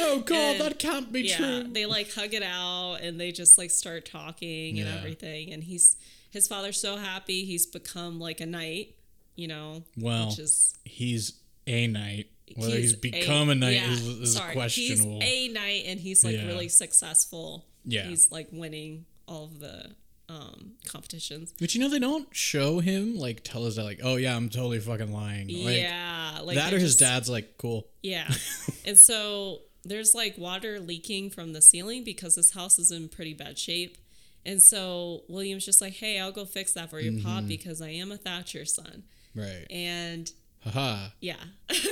Oh god, And, that can't be yeah, true. they like hug it out and they just like start talking and everything. And he's his father's so happy he's become like a knight, you know. Well, which is he's a knight. Whether he's, a- become a, knight yeah, is, is sorry, questionable. He's a knight and he's like Yeah. really successful. Yeah. he's like winning all of the um competitions. but you know they don't show him like tell us that like oh yeah I'm totally fucking lying. Like, yeah, like that or his dad's like cool. Yeah. and so there's like water leaking from the ceiling because this house is in pretty bad shape. And so William's just like, hey, I'll go fix that for your Mm-hmm. pop because I am a Thatcher son. Right. And Haha. yeah.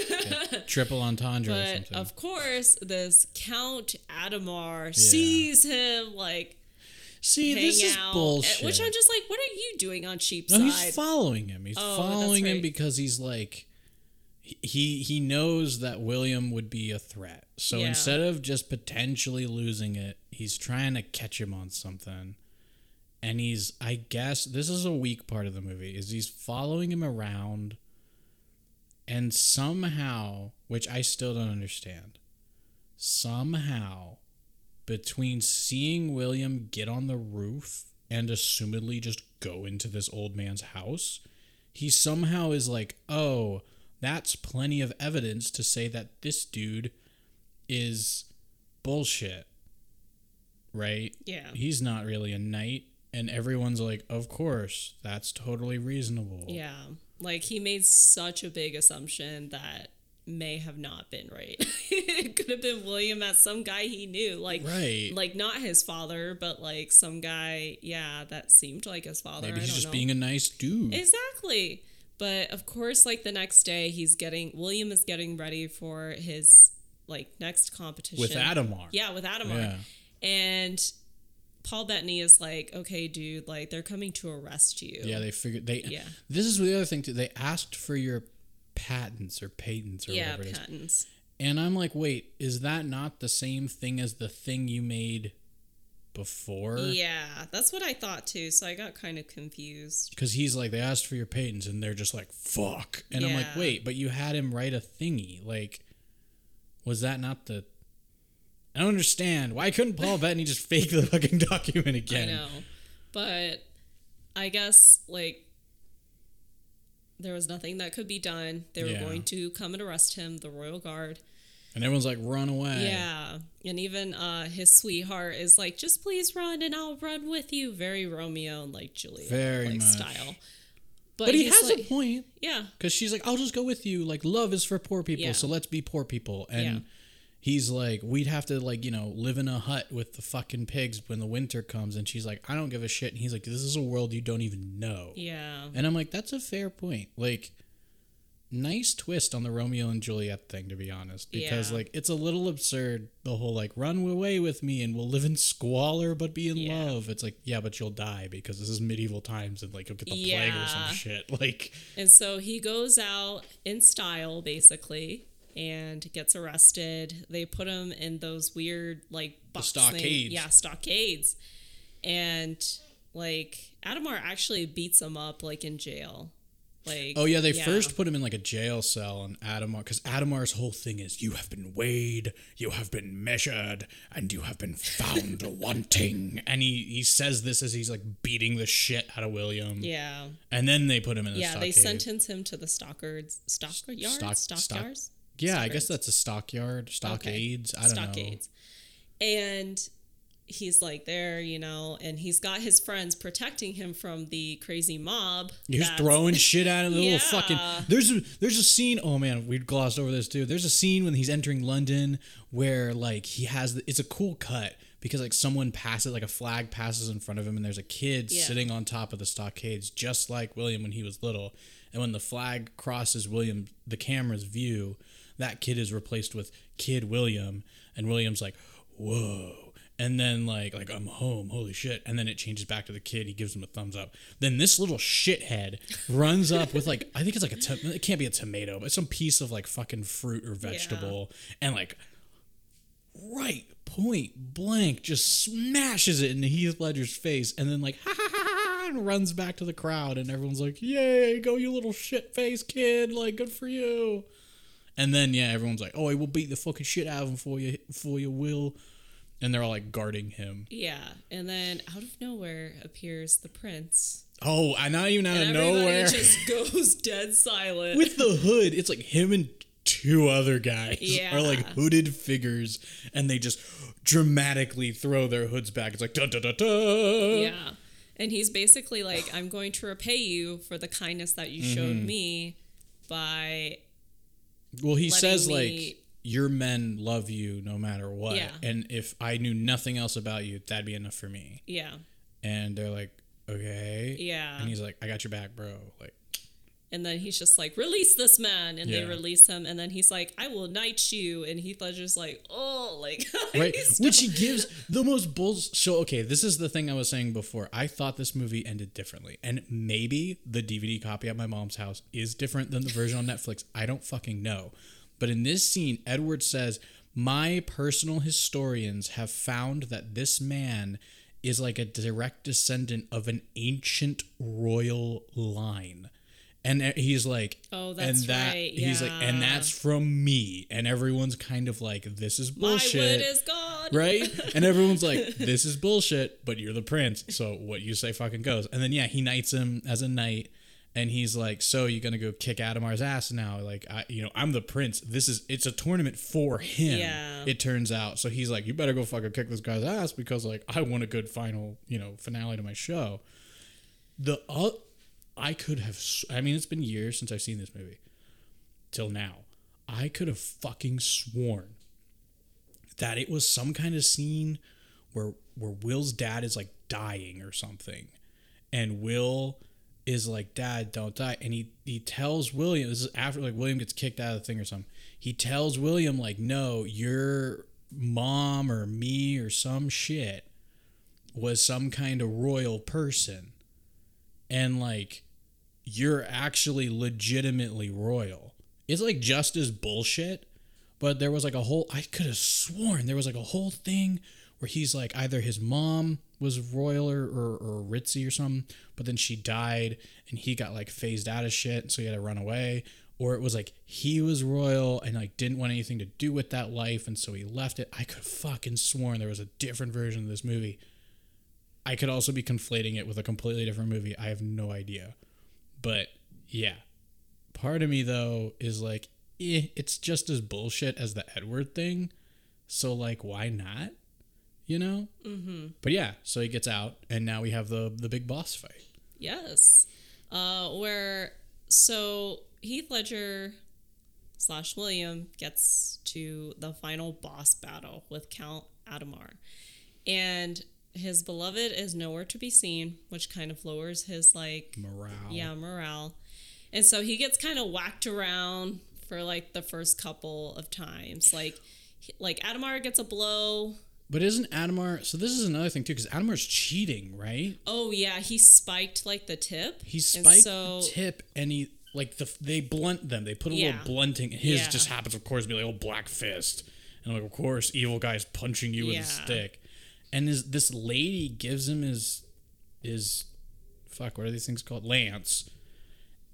Triple entendre or but something. of course, this Count Adhemar sees him like See, this is out. bullshit. Which I'm just like, what are you doing on Cheapside? No, he's following him. He's Oh, following that's him because he's like he he knows that William would be a threat. So Yeah. instead of just potentially losing it, he's trying to catch him on something. And he's I guess this is a weak part of the movie is he's following him around and somehow, which I still don't understand. Somehow between seeing William get on the roof and assumedly just go into this old man's house, he somehow is like, oh, that's plenty of evidence to say that this dude is bullshit. Right? Yeah. He's not really a knight. And everyone's like, of course, that's totally reasonable. Yeah. Like he made such a big assumption that may have not been right. it could have been William as some guy he knew. Like Right. like not his father, but like some guy, yeah, that seemed like his father. Maybe he's just know. being a nice dude. Exactly. But of course, like the next day he's getting William is getting ready for his like next competition. with Adhemar. Yeah, with Adhemar. Yeah. And Paul Bettany is like, okay, dude, like they're coming to arrest you. Yeah, they figured they. Yeah. This is the other thing too. They asked for your patents or patents or yeah, whatever it is, patents. and I'm like, wait, is that not the same thing as the thing you made before? Yeah, that's what I thought too. So I got kind of confused. Because he's like, they asked for your patents, and they're just like, fuck. And I'm like, wait, but you had him write a thingy. Like, was that not the? I don't understand. Why couldn't Paul Bettany just fake the fucking document again? I know. But I guess like there was nothing that could be done. They were Yeah. going to come and arrest him, the royal guard. And everyone's like, run away. Yeah. And even uh his sweetheart is like, just please run and I'll run with you. Very Romeo and like Juliet Very like much. style. But, But he has like, a point. Yeah. Because she's like, I'll just go with you. Like, love is for poor people, Yeah. so let's be poor people. And Yeah. he's like, we'd have to, like, you know, live in a hut with the fucking pigs when the winter comes. And she's like, I don't give a shit. And he's like, this is a world you don't even know. Yeah. And I'm like, that's a fair point. Like, nice twist on the Romeo and Juliet thing, to be honest. Because, Yeah. like, it's a little absurd. The whole, like, run away with me and we'll live in squalor but be in Yeah. love. It's like, yeah, but you'll die because this is medieval times and, like, you'll get the plague or some shit. Like, And so he goes out in style, basically, and gets arrested. They put him in those weird, like, box thing- stockades. Yeah, stockades. And, like, Adhemar actually beats him up, like, in jail. Like, Oh yeah, they first put him in like a jail cell and Adhemar because Adhemar's whole thing is you have been weighed, you have been measured, and you have been found wanting. And he he says this as he's like beating the shit out of William. Yeah. And then they put him in a Yeah, they sentence him to the stockyards. Stockyards? Stock- Stock, stock- yards? Yeah, I guess that's a stockyard, stockades. I don't stockades. And he's like there, you know, and he's got his friends protecting him from the crazy mob. know. He was that's- throwing shit at him. The Yeah. little fucking there's a there's a scene. Oh man, we glossed over this too. There's a scene when he's entering London where like he has the, it's a cool cut because like someone passes like a flag passes in front of him and there's a kid Yeah. sitting on top of the stockades just like William when he was little. And when the flag crosses William the camera's view, that kid is replaced with Kid William and William's like, "Whoa." And then like like I'm home, holy shit! And then it changes back to the kid. He gives him a thumbs up. Then this little shithead runs up with like I think it's like a to- it can't be a tomato, but some piece of like fucking fruit or vegetable, and like right point blank just smashes it in Heath Ledger's face, and then like ha ha ha ha, and runs back to the crowd, and everyone's like, "Yay, go you little shit face kid! Like good for you." And then yeah, everyone's like, "Oh, I will beat the fucking shit out of him for you, for you, Will." And they're all like guarding him. Yeah, and then out of nowhere appears the prince. Oh, I not even out And of nowhere just goes dead silent. with the hood. It's like him and two other guys Yeah. are like hooded figures, and they just dramatically throw their hoods back. It's like da da da da. yeah. And he's basically like, I'm going to repay you for the kindness that you showed Mm-hmm. me by Well, he says like your men love you no matter what, Yeah. and if I knew nothing else about you, that'd be enough for me. yeah. And they're like, okay, Yeah. And he's like, I got your back, bro. Like, And then he's just like, release this man. And they release him. And then he's like, I will knight you. And Heath Ledger's like, oh, like, right? Which he gives the most bulls. So okay, this is the thing I was saying before. I thought this movie ended differently, and maybe the DVD copy at my mom's house is different than the version on Netflix. I don't fucking know. But in this scene, Edward says, "My personal historians have found that this man." Is like a direct descendant of an ancient royal line. And he's like, Oh, that's and that, right, He's like, and that's from me. And everyone's kind of like, this is bullshit. My word is God. right? And everyone's like, "This is bullshit," but you're the prince, so what you say fucking goes. And then yeah, he knights him as a knight, and he's like, "So you're gonna go kick Adhemar's ass now?" Like, I, you know, I'm the prince. This is it's a tournament for him. Yeah. It turns out, so he's like, "You better go fucking kick this guy's ass because like I want a good final, you know, finale to my show." The uh, I could have. I mean, it's been years since I've seen this movie. Till now, I could have fucking sworn that it was some kind of scene where where Will's dad is like dying or something, and Will is like, "Dad, don't die," and he he tells William this is after like William gets kicked out of the thing or something. He tells William like, "No, your mom or me or some shit was some kind of royal person, and like." You're actually legitimately royal. It's like just as bullshit, but there was like a whole I could have sworn there was like a whole thing where he's like either his mom was royal or, or, ritzy or something, but then she died and he got like phased out of shit, so he had to run away. Or it was like he was royal and like didn't want anything to do with that life, and so he left it. I could fucking sworn there was a different version of this movie. I could also be conflating it with a completely different movie. I have no idea. But yeah, part of me though is like, eh, it's just as bullshit as the Edward thing. So like, why not? You know. Mm-hmm. But yeah, so he gets out, and now we have the the big boss fight. Yes. Uh, where so Heath Ledger slash William gets to the final boss battle with Count Adhemar, and his beloved is nowhere to be seen, which kind of lowers his like Morale. yeah morale, and so he gets kind of whacked around for like the first couple of times, like like Adhemar gets a blow. But isn't Adhemar? So this is another thing too, because Adhemar's cheating, right? Oh yeah, he spiked like the tip. He spiked so, the tip, and he like the they blunt them. They put a Yeah. little blunting. His Yeah. just happens, of course, to be like oh black fist, and I'm like of course, evil guy's punching you with a stick, and his this lady gives him his his fuck what are these things called lance,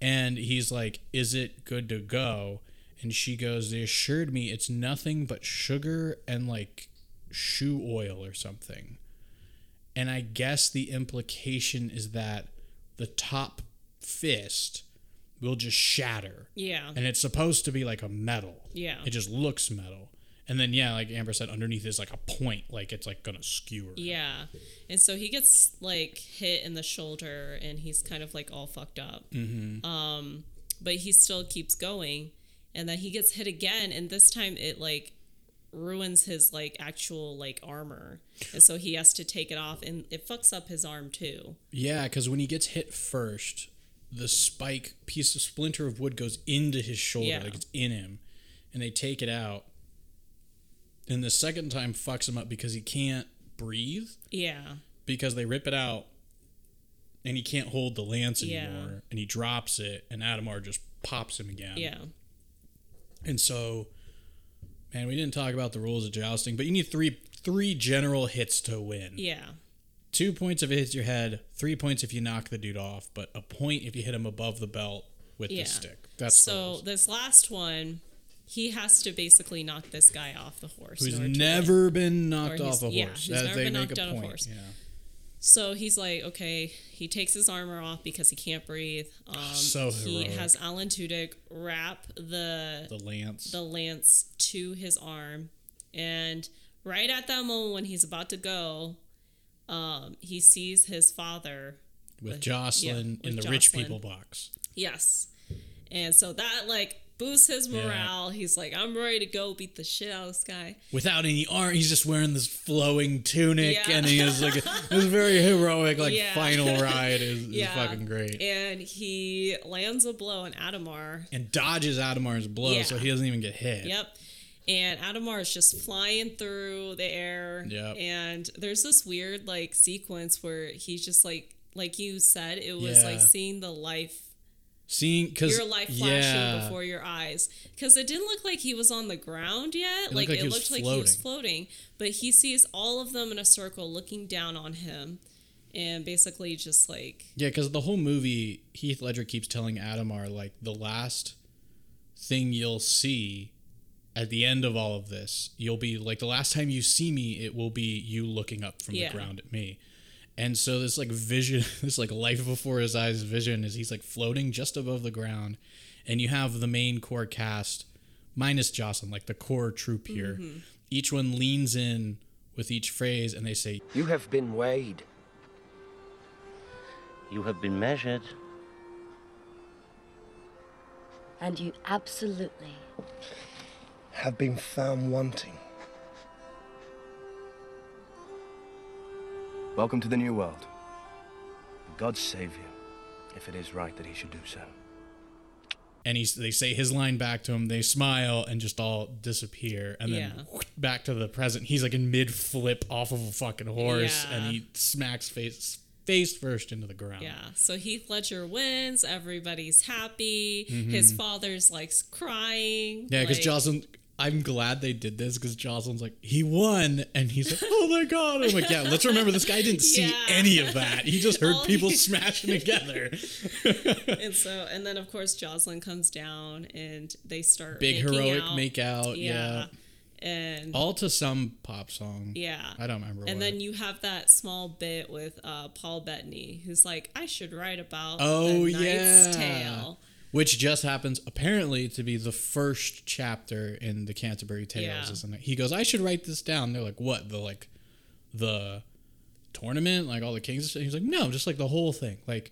and he's like, is it good to go? And she goes, they assured me it's nothing but sugar and like shoe oil or something. And I guess the implication is that the top fist will just shatter. Yeah. And it's supposed to be like a metal. Yeah. It just looks metal. And then yeah, like Amber said, underneath is like a point, like it's like gonna skewer. Yeah. And so he gets like hit in the shoulder and he's kind of like all fucked up. Mm-hmm. Um, but he still keeps going. And then he gets hit again. And this time it like ruins his like actual like armor. And so he has to take it off and it fucks up his arm too. Yeah, because when he gets hit first, the spike piece of splinter of wood goes into his shoulder, Yeah. like it's in him, and they take it out. And the second time fucks him up because he can't breathe Yeah. because they rip it out, and he can't hold the lance Yeah. anymore, and he drops it, and Adhemar just pops him again. Yeah. And so, man, we didn't talk about the rules of jousting, but you need three three general hits to win. Yeah. Two points if it hits your head, three points if you knock the dude off, but a point if you hit him above the belt with Yeah. the stick. That's so this last one, he has to basically knock this guy off the horse. Who's never been knocked off a he's- yeah, horse. who's That never they been make knocked a on a point. horse. Yeah. So he's like, okay, he takes his armor off because he can't breathe. Um, So he has Alan Tudyk wrap the The lance. the lance to his arm, and right at that moment when he's about to go, um, he sees his father. with with- Jocelyn yeah, in the with rich people box. Yes, and so that like boosts his Yeah. morale. He's like, I'm ready to go beat the shit out of this guy. Without any arm, he's just wearing this flowing tunic, Yeah. and he is like this very heroic like Yeah. final ride is, is fucking great. And he lands a blow on Adhemar, and dodges Adhemar's blow, so he doesn't even get hit. Yep. And Adhemar is just flying through the air. Yep. And there's this weird like sequence where he's just like like you said, it was like seeing the life Seeing because your life flashing yeah, before your eyes. Because it didn't look like he was on the ground yet. looked like, like it looked like he was floating. But he sees all of them in a circle looking down on him. And basically just like yeah, because the whole movie, Heath Ledger keeps telling Adhemar like the last thing you'll see at the end of all of this, you'll be like the last time you see me, it will be you looking up from Yeah. the ground at me. And so this like vision, this like life before his eyes vision is he's like floating just above the ground, and you have the main core cast minus Jocelyn, like the core troop here. Mm-hmm. Each one leans in with each phrase, and they say, You have been weighed. You have been measured. And you absolutely Have been found wanting. Welcome to the new world. God save you, if it is right that he should do so. and he's they say his line back to him. They smile and just all disappear, and then Yeah. back to the present. He's like in mid flip off of a fucking horse, Yeah. and he smacks face face first into the ground. Yeah. So Heath Ledger wins. Everybody's happy. His father's like crying. Mm-hmm. Yeah, because like, Jocelyn. I'm glad they did this because Jocelyn's like he won, and he's like, "Oh my god!" I'm like, "Yeah, let's remember this guy didn't see Yeah. any of that. He just heard All people he- smashing together." And so, and then of course Jocelyn comes down and they start Big heroic out. make out. Yeah. And all to some pop song. yeah. I don't remember. And what. then you have that small bit with uh, Paul Bettany, who's like, "I should write about Oh the Knight's yeah, Tale." Which just happens apparently to be the first chapter in the Canterbury Tales, Yeah. isn't it? He goes, "I should write this down." They're like, "What? The like, the tournament, like all the kings?" He's like, "No, just like the whole thing." Like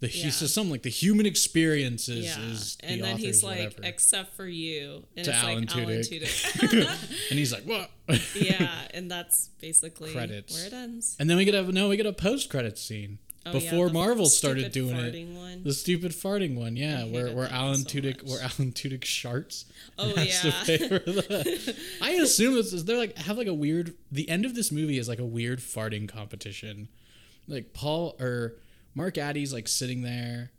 the he says something like the human experience is, Yeah, is the and then he's like, whatever. "Except for you," and To it's Alan like Alan Tudyk. Tudyk. and he's like, "What?" yeah, and that's basically Credits. where it ends. and then we get a no, we get a post credit scene. Oh, yeah, Before the Marvel started doing it, one. the stupid farting one, yeah, oh, where hated where Alan so Tudyk, much. where Alan Tudyk sharts. Oh, and has to yeah. pay for the- I assume this is they're like have like a weird. The end of this movie is like a weird farting competition. Like Paul or Mark Addy's like sitting there,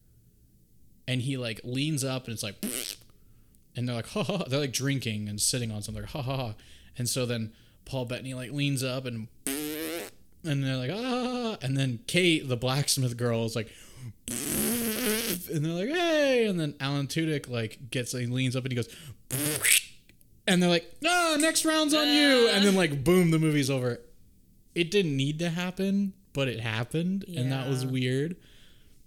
and he like leans up and it's like, and they're like ha ha. ha. They're like drinking and sitting on something like ha ha ha. And so then Paul Bettany like leans up and and they're like ah, and then Kate the blacksmith girl is like and they're like, hey, and then Alan Tudyk like gets he leans up and he goes, and they're like, no, next round's on you, and then like boom, the movie's over. It didn't need to happen, but it happened, and that was weird.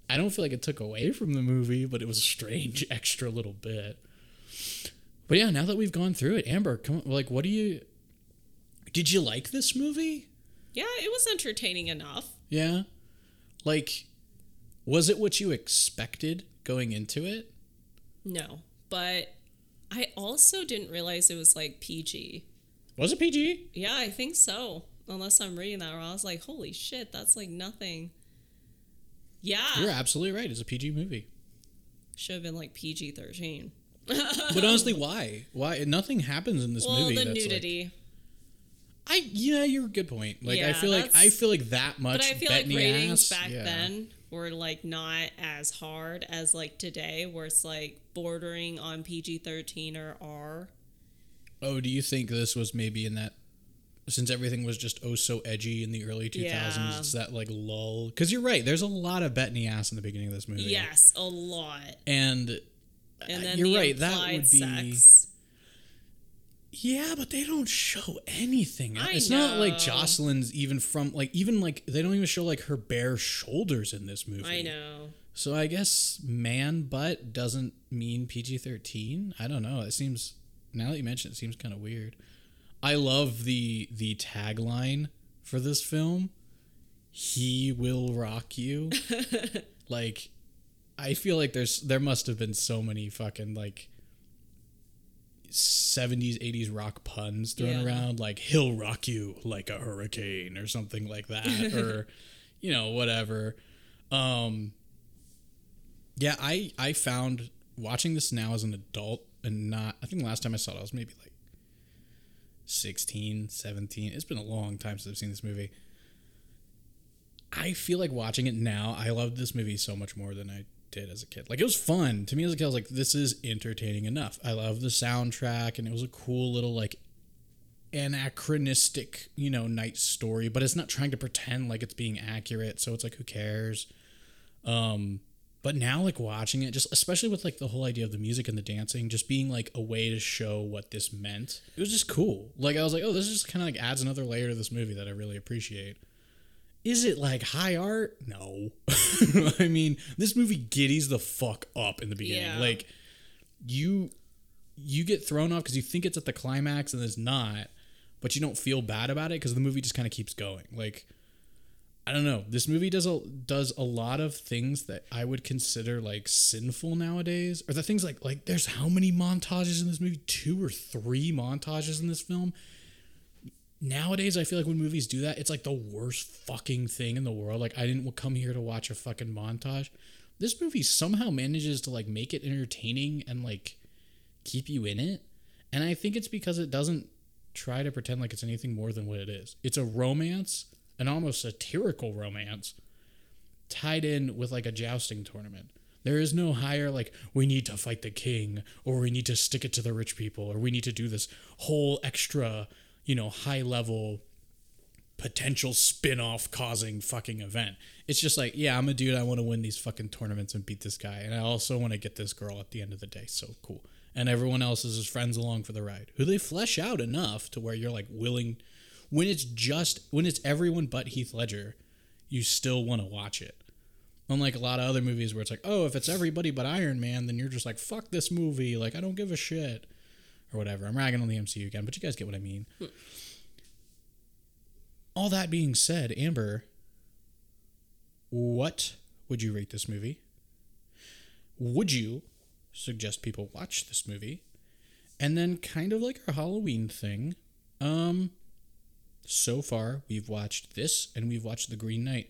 I don't feel like it took away from the movie, but it was a strange extra little bit. But yeah, now that we've gone through it, Amber, come on, like, what do you? Did you like this movie? Yeah, it was entertaining enough. Yeah. Like, was it what you expected going into it? No, but I also didn't realize it was like PG. Was it PG? Yeah, I think so. Unless I'm reading that wrong. I was like, holy shit, that's like nothing. Yeah. You're absolutely right. It's a PG movie. Should have been like PG 13. But honestly, why? Why? Nothing happens in this Well, movie. the that's nudity. Like, I yeah, you're a good point. Like I feel like I feel like that much. but I feel like ratings ass, back yeah. then were like not as hard as like today, where it's like bordering on PG 13 or R. Oh, do you think this was maybe in that? Since everything was just oh so edgy in the early 2000s, Yeah. it's that like lull. Because you're right, there's a lot of Bettany ass in the beginning of this movie. Yes, a lot. and And then you're the right. That would be sex. Yeah, but they don't show anything. I it's not like. Jocelyn's even from like even like they don't even show like her bare shoulders in this movie. I know. So I guess man butt doesn't mean PG thirteen. I don't know. It seems now that you mention it, it seems kind of weird. I love the the tagline for this film. He will rock you. like, I feel like there's there must have been so many fucking like. 70s 80s rock puns thrown Yeah. around like he'll rock you like a hurricane or something like that or you know whatever um yeah, I I found watching this now as an adult and not I think the last time I saw it I was maybe like 16, 17. It's been a long time since I've seen this movie. I feel like watching it now, I love this movie so much more than I did as a kid. Like it was fun. To me as a kid, I was like, this is entertaining enough. I love the soundtrack and it was a cool little like anachronistic, you know, knight story, but it's not trying to pretend like it's being accurate. So it's like, who cares? Um, but now like watching it, just especially with like the whole idea of the music and the dancing, just being like a way to show what this meant. It was just cool. Like I was like, oh, this just kind of like adds another layer to this movie that I really appreciate. Is it like high art? No. I mean, this movie giddies the fuck up in the beginning. Yeah. Like you you get thrown off because you think it's at the climax and it's not, but you don't feel bad about it because the movie just kind of keeps going. Like I don't know. This movie does a does a lot of things that I would consider like sinful nowadays, or the things like like there's how many montages in this movie? Two or three montages in this film. Nowadays, I feel like when movies do that, it's like the worst fucking thing in the world. Like I didn't come here to watch a fucking montage. This movie somehow manages to like make it entertaining and like keep you in it. And I think it's because it doesn't try to pretend like it's anything more than what it is. It's a romance, an almost satirical romance, tied in with like a jousting tournament. There is no higher like we need to fight the king or we need to stick it to the rich people or we need to do this whole extra, you know, high level potential spin-off causing fucking event. It's just like, yeah, I'm a dude, I want to win these fucking tournaments and beat this guy. And I also want to get this girl at the end of the day. So cool. And everyone else is his friends along for the ride. Who they flesh out enough to where you're like willing when it's just when it's everyone but Heath Ledger, you still want to watch it. Unlike a lot of other movies where it's like, oh, if it's everybody but Iron Man, then you're just like, fuck this movie. Like, I don't give a shit. Or whatever. I'm ragging on the MCU again, but you guys get what I mean. All that being said, Amber, what would you rate this movie? Would you suggest people watch this movie? And then kind of like our Halloween thing, um so far we've watched this and we've watched The Green Knight.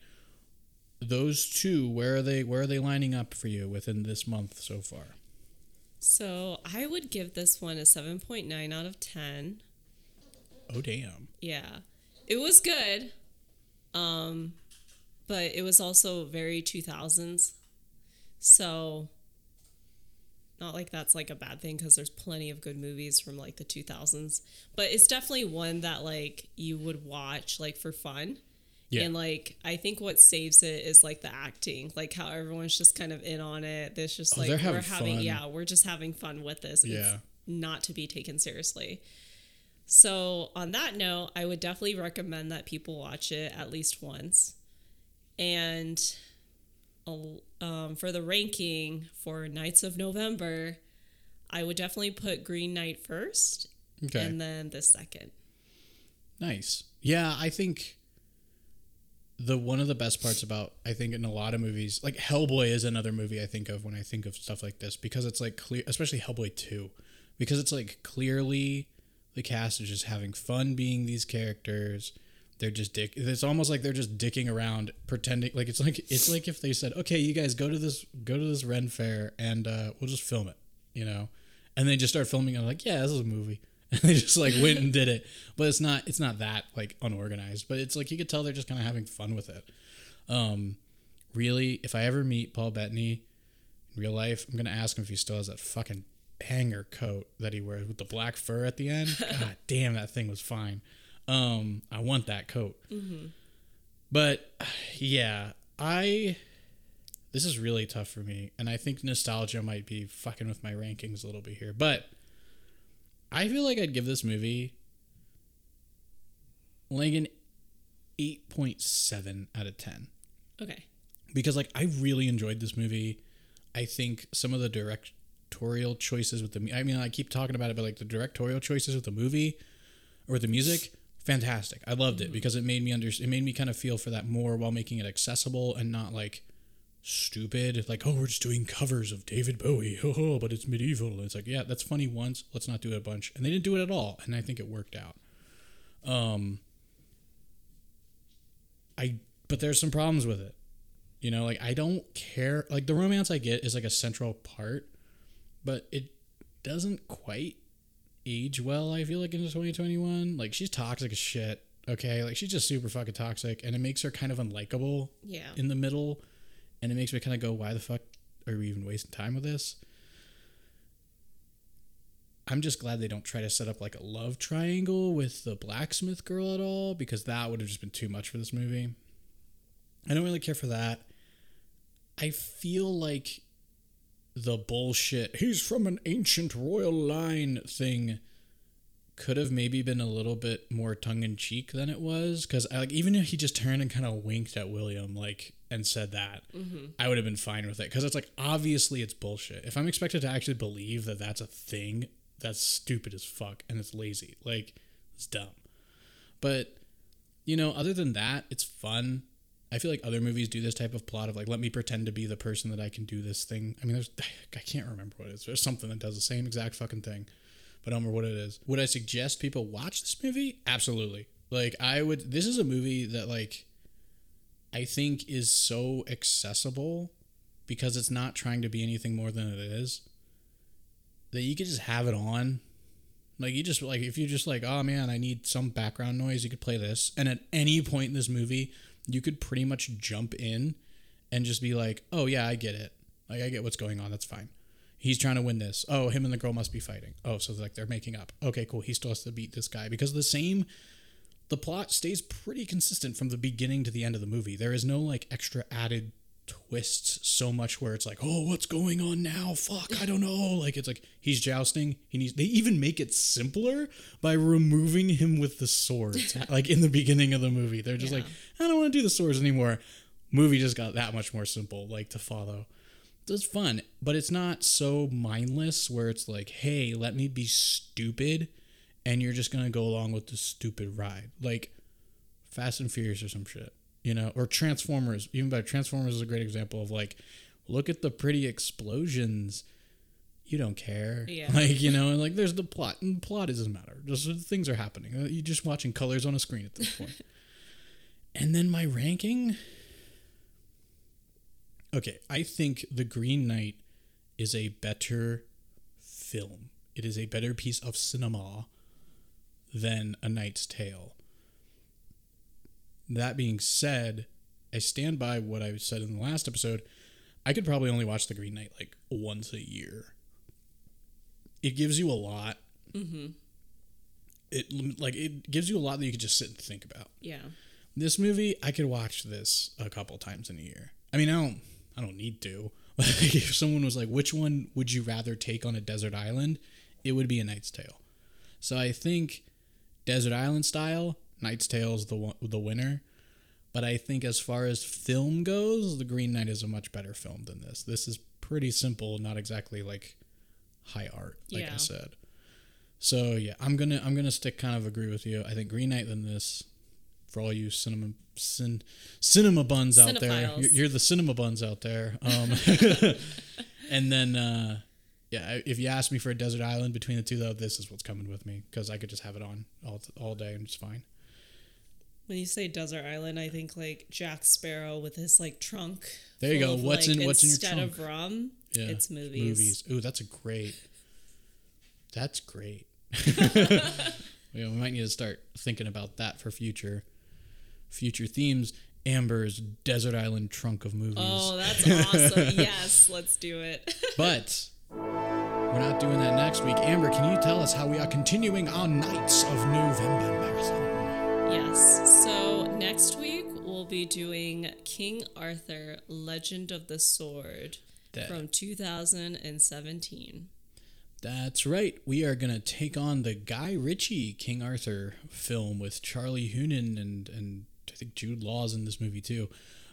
Those two, where are they where are they lining up for you within this month so far? So I would give this one a 7.9 out of 10. Oh damn. Yeah. It was good. Um but it was also very 2000s. So not like that's like a bad thing because there's plenty of good movies from like the 2000s, but it's definitely one that like you would watch like for fun. Yeah. And like I think what saves it is like the acting, like how everyone's just kind of in on it. There's just Oh, like they're we're having having fun. yeah, we're just having fun with this. It's Yeah. not to be taken seriously. So, on that note, I would definitely recommend that people watch it at least once. And um, for the ranking for Knights of November, I would definitely put Green Knight first Okay. and then the second. Nice. Yeah, I think the one of the best parts about I think in a lot of movies, like Hellboy is another movie I think of when I think of stuff like this because it's like clear, especially Hellboy 2, because it's like clearly the cast is just having fun being these characters. They're just dick. It's almost like they're just dicking around, pretending like it's like it's like if they said, "Okay, you guys go to this go to this Ren fair and uh, we'll just film it," you know, and they just start filming. And I'm like, "Yeah, this is a movie." And they just like went and did it, but it's not it's not that like unorganized. But it's like you could tell they're just kind of having fun with it. Um, really, if I ever meet Paul Bettany in real life, I'm gonna ask him if he still has that fucking banger coat that he wears with the black fur at the end. God damn, that thing was fine. Um, I want that coat. Mm-hmm. But yeah, I this is really tough for me, and I think nostalgia might be fucking with my rankings a little bit here. But I feel like I'd give this movie like an 8.7 out of 10 Okay. because like I really enjoyed this movie. I think some of the directorial choices with the I mean I keep talking about it but like the directorial choices with the movie or with the music fantastic. I loved it mm-hmm. because it made me under it made me kind of feel for that more while making it accessible and not like stupid. Like oh we're just doing covers of David Bowie. Oh but it's medieval. It's like yeah that's funny once. Let's not do it a bunch. And they didn't do it at all. And I think it worked out. Um I but there's some problems with it. You know like I don't care. Like the romance I get is like a central part but it doesn't quite age well I feel like into 2021 like she's toxic as shit okay? Like she's just super fucking toxic and it makes her kind of unlikable Yeah. in the middle and it makes me kind of go why the fuck are we even wasting time with this? I'm just glad they don't try to set up like a love triangle with the blacksmith girl at all because that would have just been too much for this movie. I don't really care for that. I feel like the bullshit he's from an ancient royal line thing could have maybe been a little bit more tongue in cheek than it was because like even if he just turned and kind of winked at William like and said that, mm-hmm. I would have been fine with it because it's like obviously it's bullshit. If I'm expected to actually believe that that's a thing, that's stupid as fuck and it's lazy. Like it's dumb. But you know, other than that, it's fun. I feel like other movies do this type of plot of like, let me pretend to be the person that I can do this thing. I mean, there's, I can't remember what it is. There's something that does the same exact fucking thing, but I don't remember what it is. Would I suggest people watch this movie? Absolutely. Like, I would, this is a movie that, like, I think is so accessible because it's not trying to be anything more than it is that you could just have it on. Like, you just, like, if you're just like, oh man, I need some background noise, you could play this. And at any point in this movie, you could pretty much jump in and just be like, oh yeah, I get it. Like, I get what's going on. That's fine. He's trying to win this. Oh, him and the girl must be fighting. Oh, so like they're making up. Okay, cool. He still has to beat this guy because the same the plot stays pretty consistent from the beginning to the end of the movie. There is no like extra added twists so much where it's like, oh, what's going on now? Fuck, I don't know. Like it's like he's jousting. He needs. They even make it simpler by removing him with the swords. like in the beginning of the movie, they're just like, I don't want to do the swords anymore. Movie just got that much more simple, like to follow. It's fun, but it's not so mindless where it's like, hey, let me be stupid and you're just gonna go along with the stupid ride. Like Fast and Furious or some shit. You know, or Transformers. Even better, Transformers is a great example of like, look at the pretty explosions. You don't care. Yeah. Like, you know, and like there's the plot. And plot doesn't matter. Just things are happening. Uh, You're just watching colors on a screen at this point. and then my ranking. Okay, I think The Green Knight is a better film. It is a better piece of cinema than A Knight's Tale. That being said, I stand by what I said in the last episode. I could probably only watch The Green Knight like once a year. It gives you a lot. Mm-hmm. It like it gives you a lot that you could just sit and think about. Yeah. This movie, I could watch this a couple times in a year. I mean, I don't, I don't need to. Like, if someone was like, "Which one would you rather take on a desert island?" It would be A Knight's Tale. So I think desert island style, Knight's Tale is the the winner. But I think as far as film goes, The Green Knight is a much better film than this. This is pretty simple, not exactly like high art, like I said. So yeah, I'm gonna I'm gonna stick kind of agree with you. I think Green Knight than this. For all you cinema cin, cinema buns out there, you're, you're the cinema buns out there. Um, and then uh, yeah, if you ask me for a desert island between the two, though, this is what's coming with me because I could just have it on all all day and it's fine. When you say desert island, I think like Jack Sparrow with his like trunk. There you go. of, What's like, in- what's in your instead of rum? Yeah, It's movies. Movies. Ooh, that's a great. That's great. yeah, we might need to start thinking about that for future, future themes. Amber's desert island trunk of movies. Oh, that's awesome. yes, let's do it. But we're not doing that next week. Amber, can you tell us how we are continuing our Knights of November marathon? yes. So next week we'll be doing King Arthur: Legend of the Sword That- from 2017. That's right. We are gonna take on the Guy Ritchie King Arthur film with Charlie Hunnam and and I think Jude Law's in this movie too.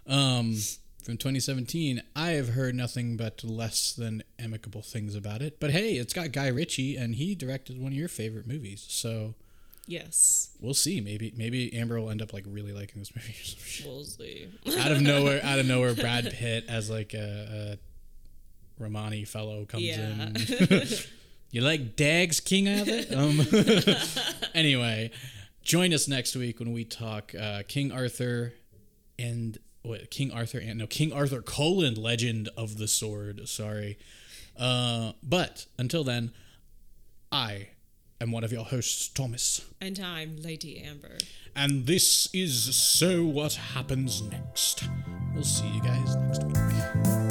Um, from 2017. I have heard nothing but less than amicable things about it. But hey, it's got Guy Ritchie, and he directed one of your favorite movies. So Yes. we'll see. Maybe maybe Amber will end up like really liking this movie. We'll see. out of nowhere, out of nowhere, Brad Pitt as like a, a Romani fellow comes Yeah. in. you like Dags King Arthur? Um, anyway, join us next week when we talk uh, King Arthur and what King Arthur and no King Arthur colon Legend of the Sword. Sorry, uh, but until then, I am one of your hosts, Thomas. And I'm Lady Amber. And this is So What Happens Next. We'll see you guys next week.